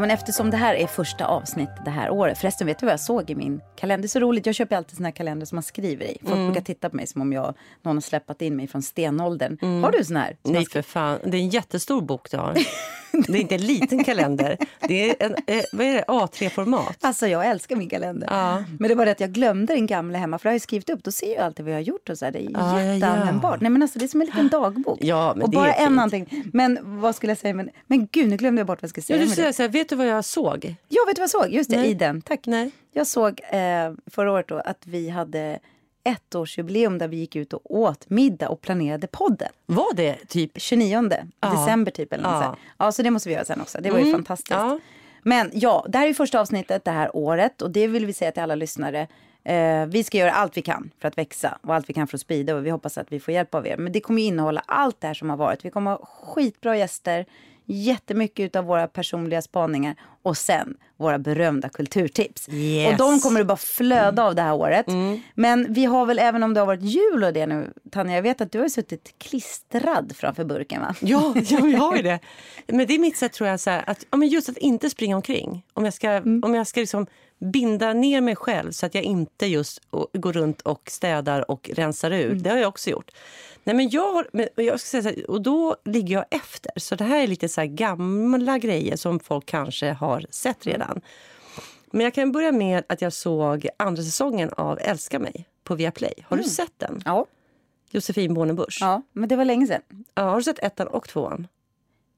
Ja, men eftersom det här är första avsnitt det här året. Förresten, vet du vad jag såg i min kalender? Det är så roligt. Jag köper alltid såna här kalender som man skriver i. Folk Mm. brukar titta på mig som om jag, någon har släppat in mig från stenåldern. Har du sån här? Nej för fan, det är en jättestor bok du har. Det är inte en liten kalender. Det är en eh, vad är det, A3-format. Alltså jag älskar min kalender. Ja. Men det var det att jag glömde den gamla hemma för det har jag skrivit upp. Då ser jag alltid vad jag har gjort och så här. Det är Ja, ja, jätteanvändbart. ja. Nej men alltså det är som en liten dagbok. Ja, men och bara en anteckning. Men vad skulle jag säga? Men, men gud, nu glömde jag bort vad jag skulle Ja, säga. du med det. säger så här, vet du vad jag såg? Ja, vet du vad jag såg? Just det, Nej. i den. Tack. Nej. Jag såg eh, förra året då att vi hade ettårsjubileum där vi gick ut och åt middag och planerade podden. Var det typ... 29 december typ. Eller Ja. så ja, så det måste vi göra sen också. Det var ju fantastiskt. ja. Men ja, det här är första avsnittet det här året och det vill vi säga till alla lyssnare. Eh, vi ska göra allt vi kan för att växa och allt vi kan för att sprida och vi hoppas att vi får hjälp av er. Men det kommer innehålla allt det här som har varit. Vi kommer ha skitbra gäster, jättemycket av våra personliga spaningar och sen våra berömda kulturtips. Yes. Och de kommer det bara flöda av det här året. Men vi har väl, även om det har varit jul och det nu, Tanja, jag vet att du har suttit klistrad framför burken va? Ja, ja, vi har ju det. Men det är mitt sätt tror jag, så här, att, ja, men just att inte springa omkring. Om jag ska, om jag ska liksom binda ner mig själv så att jag inte just går runt och städar och rensar ut. Det har jag också gjort. Nej, men jag, men jag ska säga här, och då ligger jag efter. Så det här är lite så här gamla grejer som folk kanske har sett redan. Men jag kan börja med att jag såg andra säsongen av Älska mig på Viaplay. Har du sett den? Ja. Josefin Bornebusch. Ja. ja, men det var länge sedan. har du sett ettan och tvåan?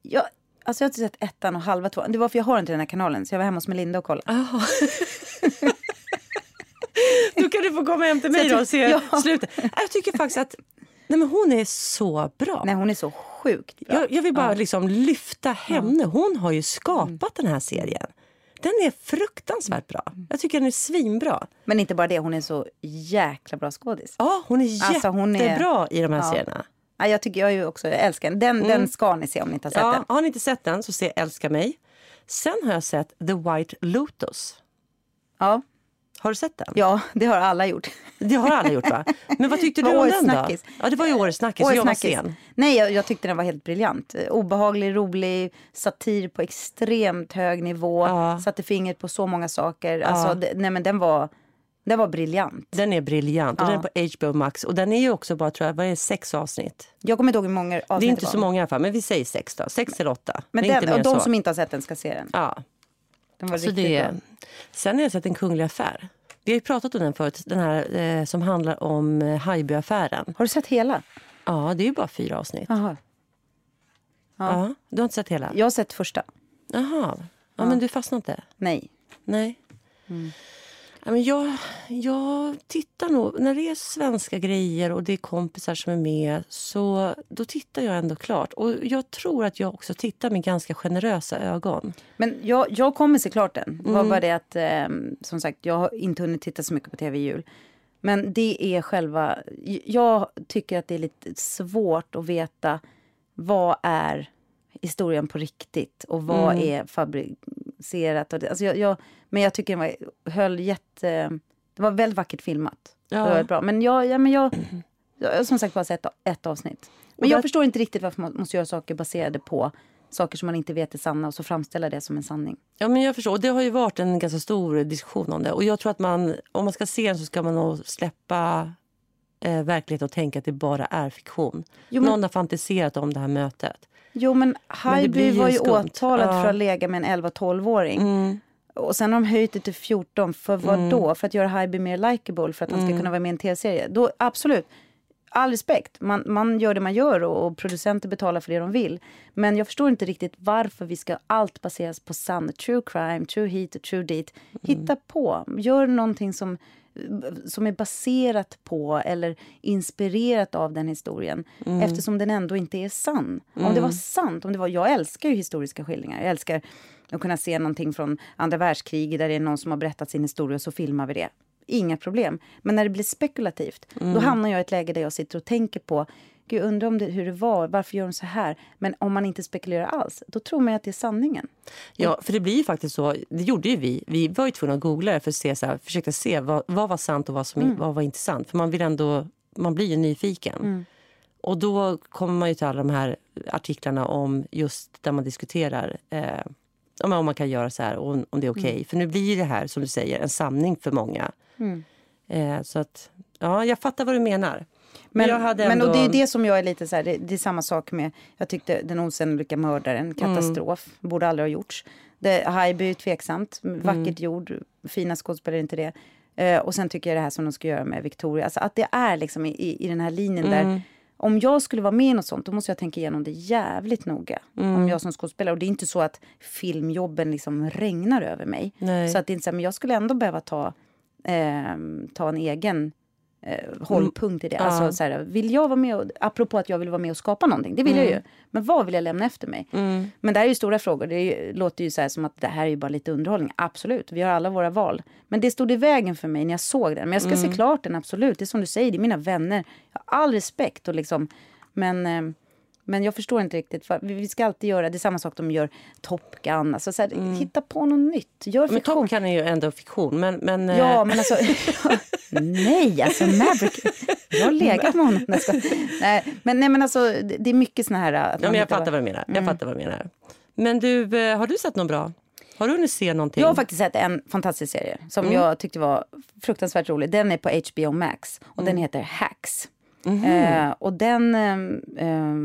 Jag, alltså jag har inte sett ettan och halva tvåan. Det var för jag har inte den här kanalen så jag var hemma hos Melinda och kollade. Aha. Då kan du få komma hem till mig då och se Ja. slutet. Jag tycker faktiskt att nej men hon är så bra. Nej, hon är så sjukt bra. Jag, jag vill bara liksom lyfta henne. Hon har ju skapat den här serien. Den är fruktansvärt bra. Jag tycker den är svinbra. Men inte bara det, hon är så jäkla bra skådis. Ja, hon är Alltså, hon är- jättebra i de här Ja. serierna. Ja, jag tycker jag är också, jag älskar den. Den, den ska ni se om ni inte har sett Ja, den. har ni inte sett den så se Älska mig. Sen har jag sett The White Lotus. Ja, Har du sett den? ja, det har alla gjort. Det har alla gjort va? Men vad tyckte du om den då? Ja, det var ju årets snackis. Årets jag var snackis. sen. Nej, jag, jag tyckte den var helt briljant. Eh, Obehaglig, rolig, satir på extremt hög nivå. Ja. Satte fingret på så många saker. Alltså, det, nej, men den var, den var briljant. Den är briljant och Ja. den är på HBO Max. Och den är ju också bara, tror jag, vad är sex avsnitt. Jag kommer inte ihåg hur många avsnitt Det är inte så många i alla fall, men vi säger sex då. Sex eller åtta. Men inte den, mer och de så. som inte har sett den ska se den. Ja, Den var så riktigt det bra. Sen har jag sett En kunglig affär. Vi har ju pratat om den förut, den här eh, som handlar om eh, Haijby-affären. Har du sett hela? Ja, det är ju bara fyra avsnitt. Jaha. Ja. Du har inte sett hela? Jag har sett första. Jaha. Ja, men du fastnade inte? Nej. Nej. Ja, men jag, jag tittar nog... När det är svenska grejer och det är kompisar som är med så då tittar jag ändå klart. Och jag tror att jag också tittar med ganska generösa ögon. Men jag, jag kommer se klart den. Mm. var bara det att, ehm, som sagt, jag har inte hunnit titta så mycket på tv i jul. Men det är själva... Jag tycker att det är lite svårt att veta vad är historien på riktigt och vad Mm. är fabricerat. Och det, alltså jag, jag, men jag tycker den var, höll jätte... Det var väldigt vackert filmat. Ja. Det var bra. Men jag, ja, men jag, Jag har som sagt bara sett ett avsnitt. Men jag förstår inte riktigt varför man måste göra saker baserade på saker som man inte vet är sanna och så framställa det som en sanning. Ja, men jag förstår. Det har ju varit en ganska stor diskussion om det. Och jag tror att man, om man ska se den så ska man nog släppa eh, verkligheten och tänka att det bara är fiktion. Jo, men... Någon har fantiserat om det här mötet. Jo, men Haijby var ju skumt. åtalad ja. för att lägga med en 11-12-åring. Mm. Och sen har de höjt det till 14. För vad mm. då? För att göra Haijby mer likable? För att han ska mm. kunna vara med i en tv-serie? Då, absolut all respekt, man, man gör det man gör och, och, producenter betalar för det de vill. Men jag förstår inte riktigt varför vi ska allt baseras på sann true crime, true heat och true deat. Hitta på, gör någonting som, som är baserat på eller inspirerat av den historien. Mm. Eftersom den ändå inte är sann. Mm. Om det var sant, om det var, jag älskar ju historiska skildringar. Jag älskar att kunna se någonting från andra världskriget där det är någon som har berättat sin historia och så filmar vi det inga problem. Men när det blir spekulativt, mm. då hamnar jag i ett läge där jag sitter och tänker på Gud, undrar om det, hur det var, varför gör de så här? Men om man inte spekulerar alls, då tror man att det är sanningen. Ja, för det blir ju faktiskt så. Det gjorde ju vi. Vi var ju tvungna att googla för att se, så här, försöka se vad, vad var sant och vad som mm. vad var inte sant. För man vill ändå, man blir ju nyfiken. Mm. Och då kommer man ju till alla de här artiklarna om just där man diskuterar eh, om man kan göra så här och om det är okej. Okay. Mm. För nu blir det här, som du säger, en sanning för många. Mm. Eh, så att, ja, jag fattar vad du menar. Men, men, ändå... men och det är det som jag är lite så här, det, det, är samma sak med, jag tyckte den osannolika mördaren, katastrof, mm. borde aldrig ha gjorts. Det, Haijby är tveksamt, vackert mm. gjord, fina skådespelare inte det. Eh, och sen tycker jag det här som de ska göra med Victoria, alltså att det är liksom i, i den här linjen mm. där om jag skulle vara med i något sånt, då måste jag tänka igenom det jävligt noga. Mm. Om jag som skådespelare. Och det är inte så att filmjobben liksom regnar över mig. Nej. Så att det är inte så här, men jag skulle ändå behöva ta, eh, ta en egen eh, hållpunkt i det. Mm. Alltså, så här, vill jag vara med och, apropå att jag vill vara med och skapa någonting, det vill mm. jag ju. Men vad vill jag lämna efter mig? Mm. Men det här är ju stora frågor. Det ju, låter ju så som att det här är ju bara lite underhållning. Absolut, vi har alla våra val. Men det stod i vägen för mig när jag såg den. Men jag ska se mm. klart den, absolut. Det är som du säger, det är mina vänner. Jag har all respekt och liksom, men eh, men jag förstår inte riktigt. För vi ska alltid göra, det är samma sak de gör Top Gun. Alltså, så här, mm. Hitta på något nytt. Gör men Top Gun är ju ändå fiktion. Men, men, ja, eh, men alltså... nej, alltså Maverick. Jag har legat med honom. Nej, men, nej, men alltså, det är mycket såna här... ja, men jag fattar vad du menar. Jag mm. fattar vad du menar. Men du, eh, har du sett något bra? Har du hunnit se någonting? Jag har faktiskt sett en fantastisk serie som mm. jag tyckte var fruktansvärt rolig. Den är på HBO Max och mm. den heter Hacks. Mm eh, och den, eh, eh,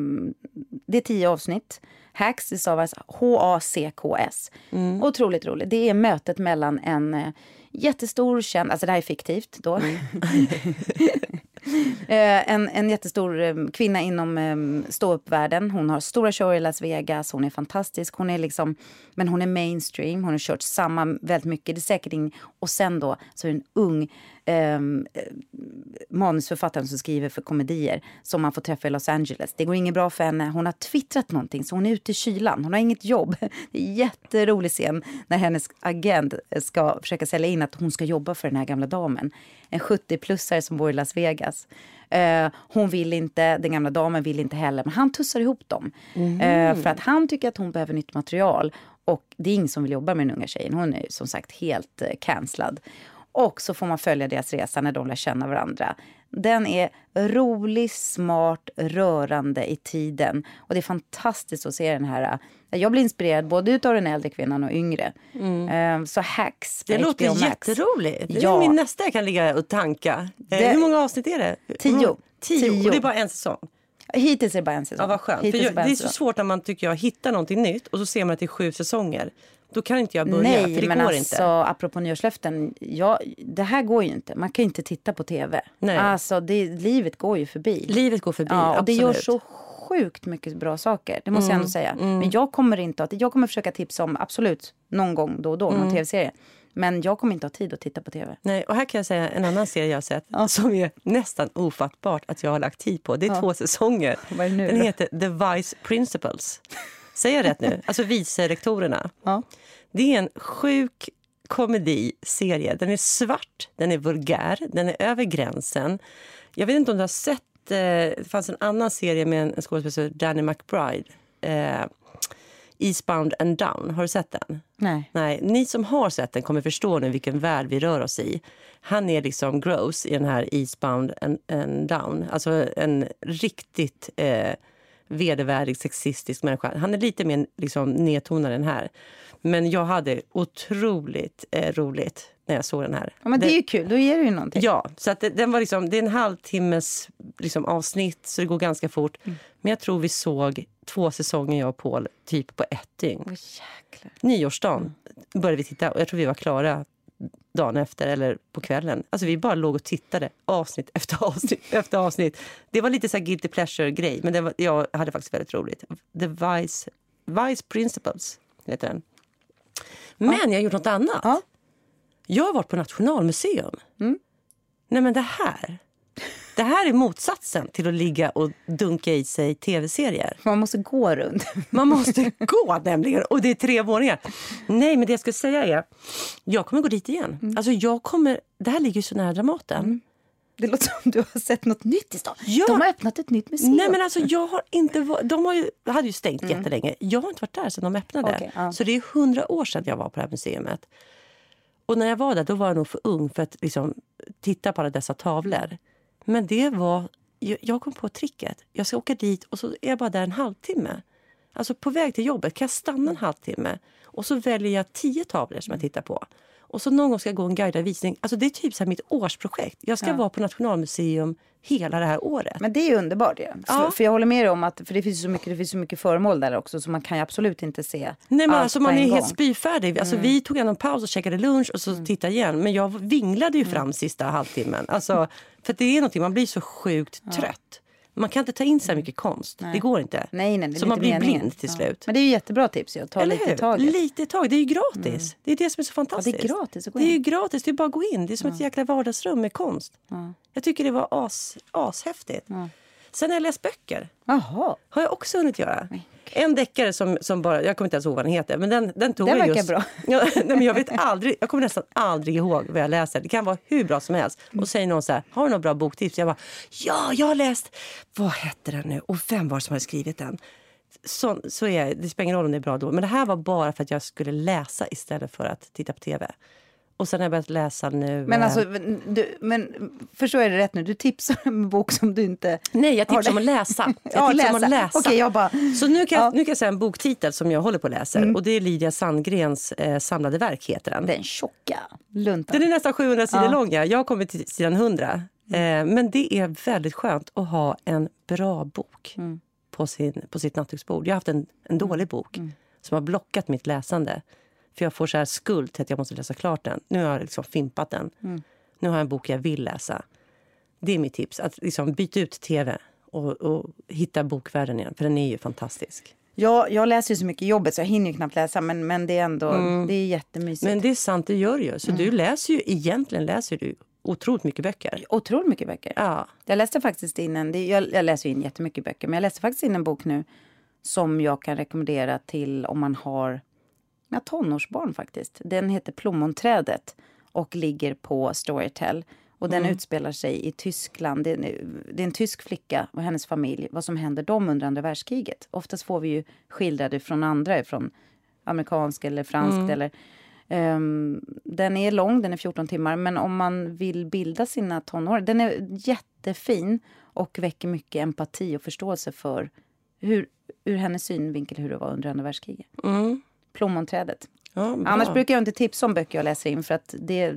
det är tio avsnitt. Hacks, det stavas H-A-C-K-S. Mm. Otroligt roligt. Det är mötet mellan en eh, jättestor känd, alltså det här är fiktivt då. Mm. Eh, en, en jättestor kvinna inom eh, ståuppvärlden. Hon har stora shower i Las Vegas. Hon är fantastisk. Hon är liksom, men hon är mainstream. Hon har kört samma väldigt mycket. Det är säkert ing, och sen då så är det en ung eh, manusförfattaren som skriver för komedier som man får träffa i Los Angeles. Det går inget bra för henne. Hon har twittrat någonting så hon är ute i kylan. Hon har inget jobb. Det är jätterolig scen när hennes agent ska försöka sälja in att hon ska jobba för den här gamla damen. En 70-plussare som bor i Las Vegas. Uh, hon vill inte, den gamla damen vill inte heller, men han tussar ihop dem. Mm. Uh, för att han tycker att hon behöver nytt material. Och det är ingen som vill jobba med den unga tjejen. Hon är som sagt helt uh, cancellad. Och så får man följa deras resa när de lär känna varandra. Den är rolig, smart, rörande i tiden. Och det är fantastiskt att se den här. Jag blir inspirerad både av den äldre kvinnan och yngre. Mm. Ehm, så Hacks Det låter HBO jätteroligt. Det är min nästa jag kan ligga och tanka. Det... Hur många avsnitt är det? Tio. Tio. Tio. Och det är bara en säsong? Hittills är det bara en säsong. Ja, vad skönt. För jag, det är så svårt när man tycker jag hittar någonting nytt och så ser man att det är sju säsonger. Då kan inte jag börja, Nej, för det men går alltså, inte. apropå nyårslöften, ja, det här går ju inte. Man kan inte titta på tv. Nej. Alltså, det, livet går ju förbi. Livet går förbi, ja, och Det gör så sjukt mycket bra saker. Det måste mm. jag ändå säga. Mm. Men jag kommer inte att, jag kommer försöka tipsa om, absolut, någon gång då och då, mm. någon tv-serie. Men jag kommer inte ha tid att titta på tv. Nej, och här kan jag säga en annan serie jag har sett ja. som är nästan ofattbart att jag har lagt tid på. Det är ja. två säsonger. Vad är det nu, Den då? heter The Vice Principles. Säger jag rätt nu? Alltså vice-rektorerna. Ja. Det är en sjuk komediserie. Den är svart, den är vulgär, den är över gränsen. Jag vet inte om du har sett, eh, det fanns en annan serie med en skådespelare, Danny McBride. Eh, Eastbound and Down. Har du sett den? Nej. Nej, ni som har sett den kommer förstå nu vilken värld vi rör oss i. Han är liksom gross i den här Eastbound and, and Down. Alltså en riktigt eh, vedervärdig sexistisk människa. Han är lite mer liksom, nedtonad än här. Men jag hade otroligt eh, roligt när jag såg den här. Ja, men det är ju kul, då ger det ju någonting. Ja, så att det, den var liksom, det är en halvtimmes liksom, avsnitt så det går ganska fort. Mm. Men jag tror vi såg två säsonger jag och Paul typ på ett dygn. Jäklar. Nyårsdagen började vi titta och jag tror vi var klara dagen efter eller på kvällen. Alltså vi bara låg och tittade avsnitt efter avsnitt efter avsnitt. Det var lite så här guilty pleasure grej men det var, jag hade faktiskt väldigt roligt. The Vice, Vice Principles heter den. Men jag har gjort något annat. Ja. Jag har varit på Nationalmuseum. Mm. Nej men det här. Det här är motsatsen till att ligga och dunka i sig tv-serier. Man måste gå runt. Man måste gå nämligen och det är tre våningar. Nej men det jag skulle säga är, jag kommer gå dit igen. Mm. Alltså jag kommer, det här ligger ju så nära Dramaten. Det låter som du har sett något nytt i stan. Ja. De har öppnat ett nytt museum. Nej men alltså jag har inte de har ju, hade ju stängt jättelänge. Jag har inte varit där sedan de öppnade. Mm. Okej, ja. Så det är hundra år sedan jag var på det här museet. Och när jag var där då var jag nog för ung för att liksom, titta på alla dessa tavlor. Men det var, jag, kom på tricket. Jag ska åka dit och så är jag bara där en halvtimme. Alltså på väg till jobbet kan jag stanna en halvtimme och så väljer jag tio tavlor som jag tittar på. Och så någon gång ska jag gå en guidad visning. Alltså det är typ så här mitt årsprojekt. Jag ska Ja. vara på Nationalmuseum hela det här året. Men det är underbart. Ja. Ja. För, jag håller med dig om att för det finns, så mycket, det finns så mycket föremål där också så man kan absolut inte se Nej men allt alltså man är gång. Mm. helt spyfärdig. Alltså, Vi tog en paus och käkade lunch och så tittade igen. Men jag vinglade ju Mm. fram sista halvtimmen. Alltså, för det är någonting, man blir så sjukt trött. Man kan inte ta in så mycket konst. Det går inte. Mm. Nej, nej, det är så man blir meningen. blind till Ja. slut. Men det är ju jättebra tips ju, att ta Eller lite i hur? taget. Lite i taget. Det är ju gratis. Det är det som är så fantastiskt. gratis att gå Det är ju in. gratis. Det är bara att gå in. Det är som ett jäkla vardagsrum med konst. Jag tycker det var as, ashäftigt. Sen har jag läst böcker. Jaha, Har jag också hunnit göra. En deckare som, som bara, jag kommer inte ens ihåg vad den heter, men den, den tog Den jag just. bra. Ja, nej, men jag vet aldrig, jag kommer nästan aldrig ihåg vad jag läser. Det kan vara hur bra som helst. Och säger någon så här, har du några bra boktips? Jag bara, ja, jag har läst, vad hette den nu? Och vem var det som hade skrivit den? Så, så är jag, det spelar ingen roll om det är bra då. Men det här var bara för att jag skulle läsa istället för att titta på tv. Och sen har jag börjat läsa nu. men eh, alltså, du, men förstår jag det rätt nu? Du tipsar om en bok som du inte... Nej, jag tipsar om att läsa. Jag Ja, tipsar om att läsa. läsa. Okej, jag bara- Så nu kan, jag, Ja. nu kan jag säga en boktitel som jag håller på att läsa. Och det är Lydia Sandgrens eh, samlade verk heter den. Den tjocka luntan. Den är nästan 700 sidor Ja. lång. Ja. Jag har kommit till sidan 100. Eh, men det är väldigt skönt att ha en bra bok på, sin, på sitt nattduksbord. Jag har haft en, en dålig bok som har blockat mitt läsande. För jag får så här skuld till att jag måste läsa klart den. Nu har jag liksom fimpat den. Nu har jag en bok jag vill läsa. Det är mitt tips. Att liksom byta ut tv och, och hitta bokvärlden igen. För den är ju fantastisk. Ja, jag läser ju så mycket jobbet så jag hinner ju knappt läsa men, men det är ändå det är jättemysigt. Men det är sant, det gör ju. Så du läser ju, egentligen läser du otroligt mycket böcker. Otroligt mycket böcker. Ja. Jag läste faktiskt in en, jag, jag läser ju in jättemycket böcker, men jag läste faktiskt in en bok nu som jag kan rekommendera till om man har ja, tonårsbarn faktiskt. Den heter Plommonträdet och ligger på Storytel. Och den utspelar sig i Tyskland. Det är, en- det är en tysk flicka och hennes familj. Vad som händer dem under andra världskriget. Oftast får vi ju skildrade från andra, från amerikansk eller fransk eller Ehm, den är lång, den är 14 timmar, men om man vill bilda sina tonår, den är jättefin och väcker mycket empati och förståelse för hur, ur hennes synvinkel hur det var under andra världskriget. Mm. Plommonträdet. Ja, bra. Annars brukar jag inte tipsa om böcker jag läser in för att det,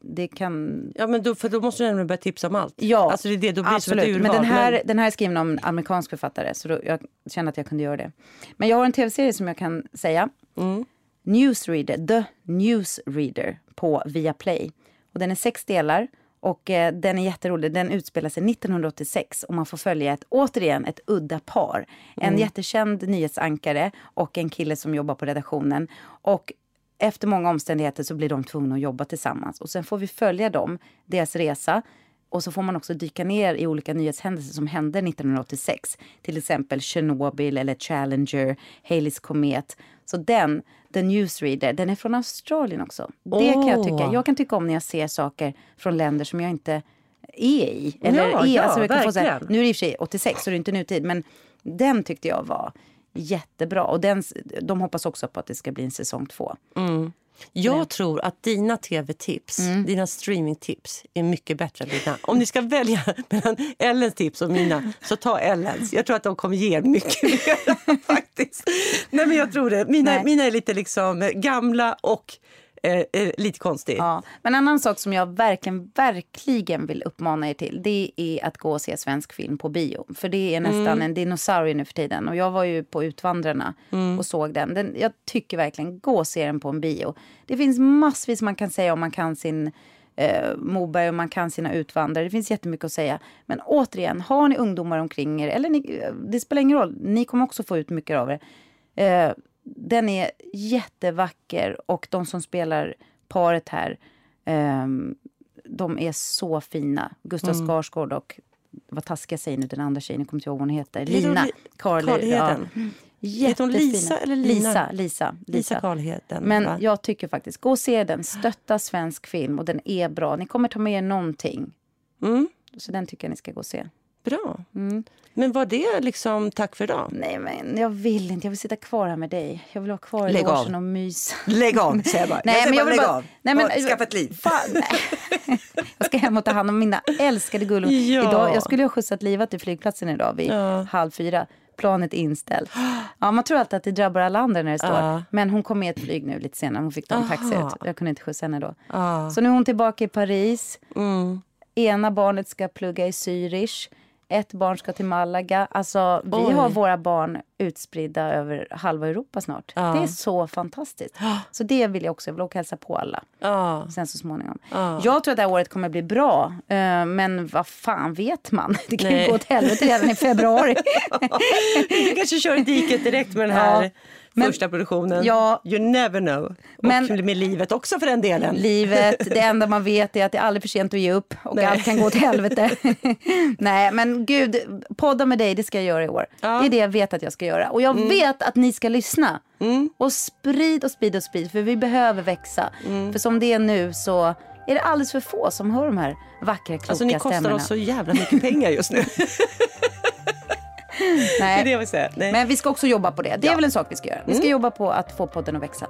det kan... Ja, men då, för då måste du nämligen börja tipsa om allt. Ja, alltså det är det, då blir absolut. urval. Men den här, den här är skriven av en amerikansk författare så då, jag känner att jag kunde göra det. Men jag har en tv-serie som jag kan säga. Mm. Newsreader, The Newsreader på Viaplay. Och den är sex delar och eh, den är jätterolig. Den utspelar sig 1986 och man får följa ett, återigen ett udda par. En jättekänd nyhetsankare och en kille som jobbar på redaktionen. Och efter många omständigheter så blir de tvungna att jobba tillsammans. Och sen får vi följa dem, deras resa. Och så får man också dyka ner i olika nyhetshändelser som hände 1986. Till exempel Tjernobyl eller Challenger, Haleys komet. Så den, The Newsreader, den är från Australien också. Det kan jag tycka. Jag kan tycka om när jag ser saker från länder som jag inte är i. Eller Ja, är, ja, alltså jag kan få så här, nu är det i och för sig 86 så det är inte nutid, men den tyckte jag var jättebra. Och den, de hoppas också på att det ska bli en säsong två. Jag tror att dina tv-tips, Mm. dina streamingtips är mycket bättre än dina. Om ni ska välja mellan Ellens tips och mina, så ta Ellens. Jag tror att de kommer ge mycket mer faktiskt. Nej men jag tror det. Mina, Nej. mina är lite liksom gamla och eh, eh, lite konstigt. Ja. Men en annan sak som jag verkligen, verkligen vill uppmana er till det är att gå och se svensk film på bio. För det är nästan Mm. en dinosaurie nu för tiden. Och jag var ju på Utvandrarna Mm. och såg den. den. Jag tycker verkligen, gå och se den på en bio. Det finns massvis man kan säga om man kan sin eh, Moberg och man kan sina utvandrare. Det finns jättemycket att säga. Men återigen, har ni ungdomar omkring er, eller ni, det spelar ingen roll, ni kommer också få ut mycket av det. Eh, den är jättevacker och de som spelar paret här, ehm, de är så fina. Gustav Mm. Skarsgård och, vad taskig jag säger nu, den andra tjejen, jag kommer inte ihåg vad hon heter. Lina ja. Karlheden? Heter hon. Lisa eller Lina? Lisa, Lisa. Lisa Karlheden. Men va? jag tycker faktiskt, gå och se den. Stötta svensk film och den är bra. Ni kommer ta med er någonting. Mm, Så den tycker jag ni ska gå och se. Bra. Mm. Men var det liksom tack för idag? Nej men jag vill inte, jag vill sitta kvar här med dig. Jag vill vara kvar i Lägg av. och mysa. Lägg av, säger jag bara. Nej, säger men jag bara, vill bara- av. Nej, men- Och Skaffa ett liv. Fan. Jag ska hem och ta hand om mina älskade gullor. Ja. Idag, jag skulle ha skjutsat Liva till flygplatsen idag vid Ja. halv fyra. Planet inställt. Ja, man tror alltid att det drabbar alla andra när det står. Ja. Men hon kom med ett flyg nu lite senare. Hon fick ta en taxi ut. Jag kunde inte skjutsa henne då. Så nu är hon tillbaka i Paris. Mm. Ena barnet ska plugga i Zürich. Ett barn ska till Malaga. Alltså, vi Oj. har våra barn utspridda över halva Europa snart. Ja. Det är så fantastiskt. Så det vill jag också. Jag vill åka och hälsa på alla Ja. sen så småningom. Ja. Jag tror att det här året kommer bli bra. eh, Men vad fan vet man? Det kan ju Nej. gå åt helvete redan i februari. Du kanske kör i diket direkt med den här men- första produktionen. Ja. You never know. Men- och med livet också för den delen. Livet, det enda man vet är att det är aldrig för sent att ge upp och Nej. allt kan gå åt helvete. Nej, men gud, podda med dig, det ska jag göra i år. Ja. Mm. Det är det jag vet att jag ska göra. Och jag vet att ni ska lyssna. Och sprid och sprid och sprid, för vi behöver växa. Mm. För som det är nu så är det alldeles för få som hör de här vackra, kloka Alltså ni kostar stämmorna. oss så jävla mycket pengar just nu. Nej. det vill säga. Nej. Men vi ska också jobba på det. Det är Ja. väl en sak vi ska göra. Vi ska jobba på att få podden att växa.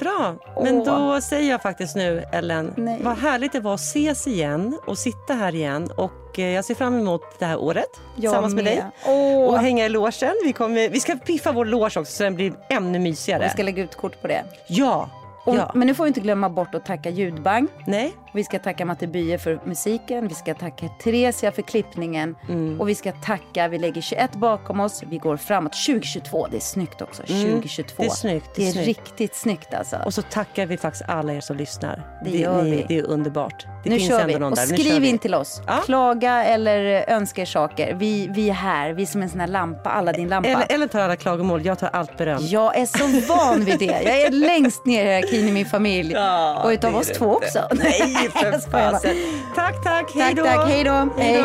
Bra, men Åh. då säger jag faktiskt nu Ellen, Nej. vad härligt det var att ses igen och sitta här igen och eh, jag ser fram emot det här året Jag tillsammans med, med. dig Åh. och hänga i logen. Vi, kommer, vi ska piffa vår loge också så den blir ännu mysigare. Vi ska lägga ut kort på det. Ja, Och, ja. Men nu får vi inte glömma bort att tacka Ljudbank. Nej, Vi ska tacka Matte Bye för musiken, vi ska tacka Theresia för klippningen och vi ska tacka, vi lägger 21 bakom oss, vi går framåt. 2022, det är snyggt också. 2022. det är snyggt, det Det är är, snyggt. riktigt snyggt alltså. och så tackar vi faktiskt alla er som lyssnar. Det gör ni, vi. Det är underbart. Det nu finns kör vi. Och där. Skriv in till oss. Ja. Klaga eller önska er saker. Vi, vi är här, vi är som en sån här lampa, Aladdin-lampa. Eller, eller tar alla klagomål, jag tar allt beröm. Jag är så van vid det. Jag är längst ner i hierarkin i min familj. Ja, och utav oss två inte. också. Nej, för fasen. Tack, tack. Hej Tack, då. tack. Hej då. Hej.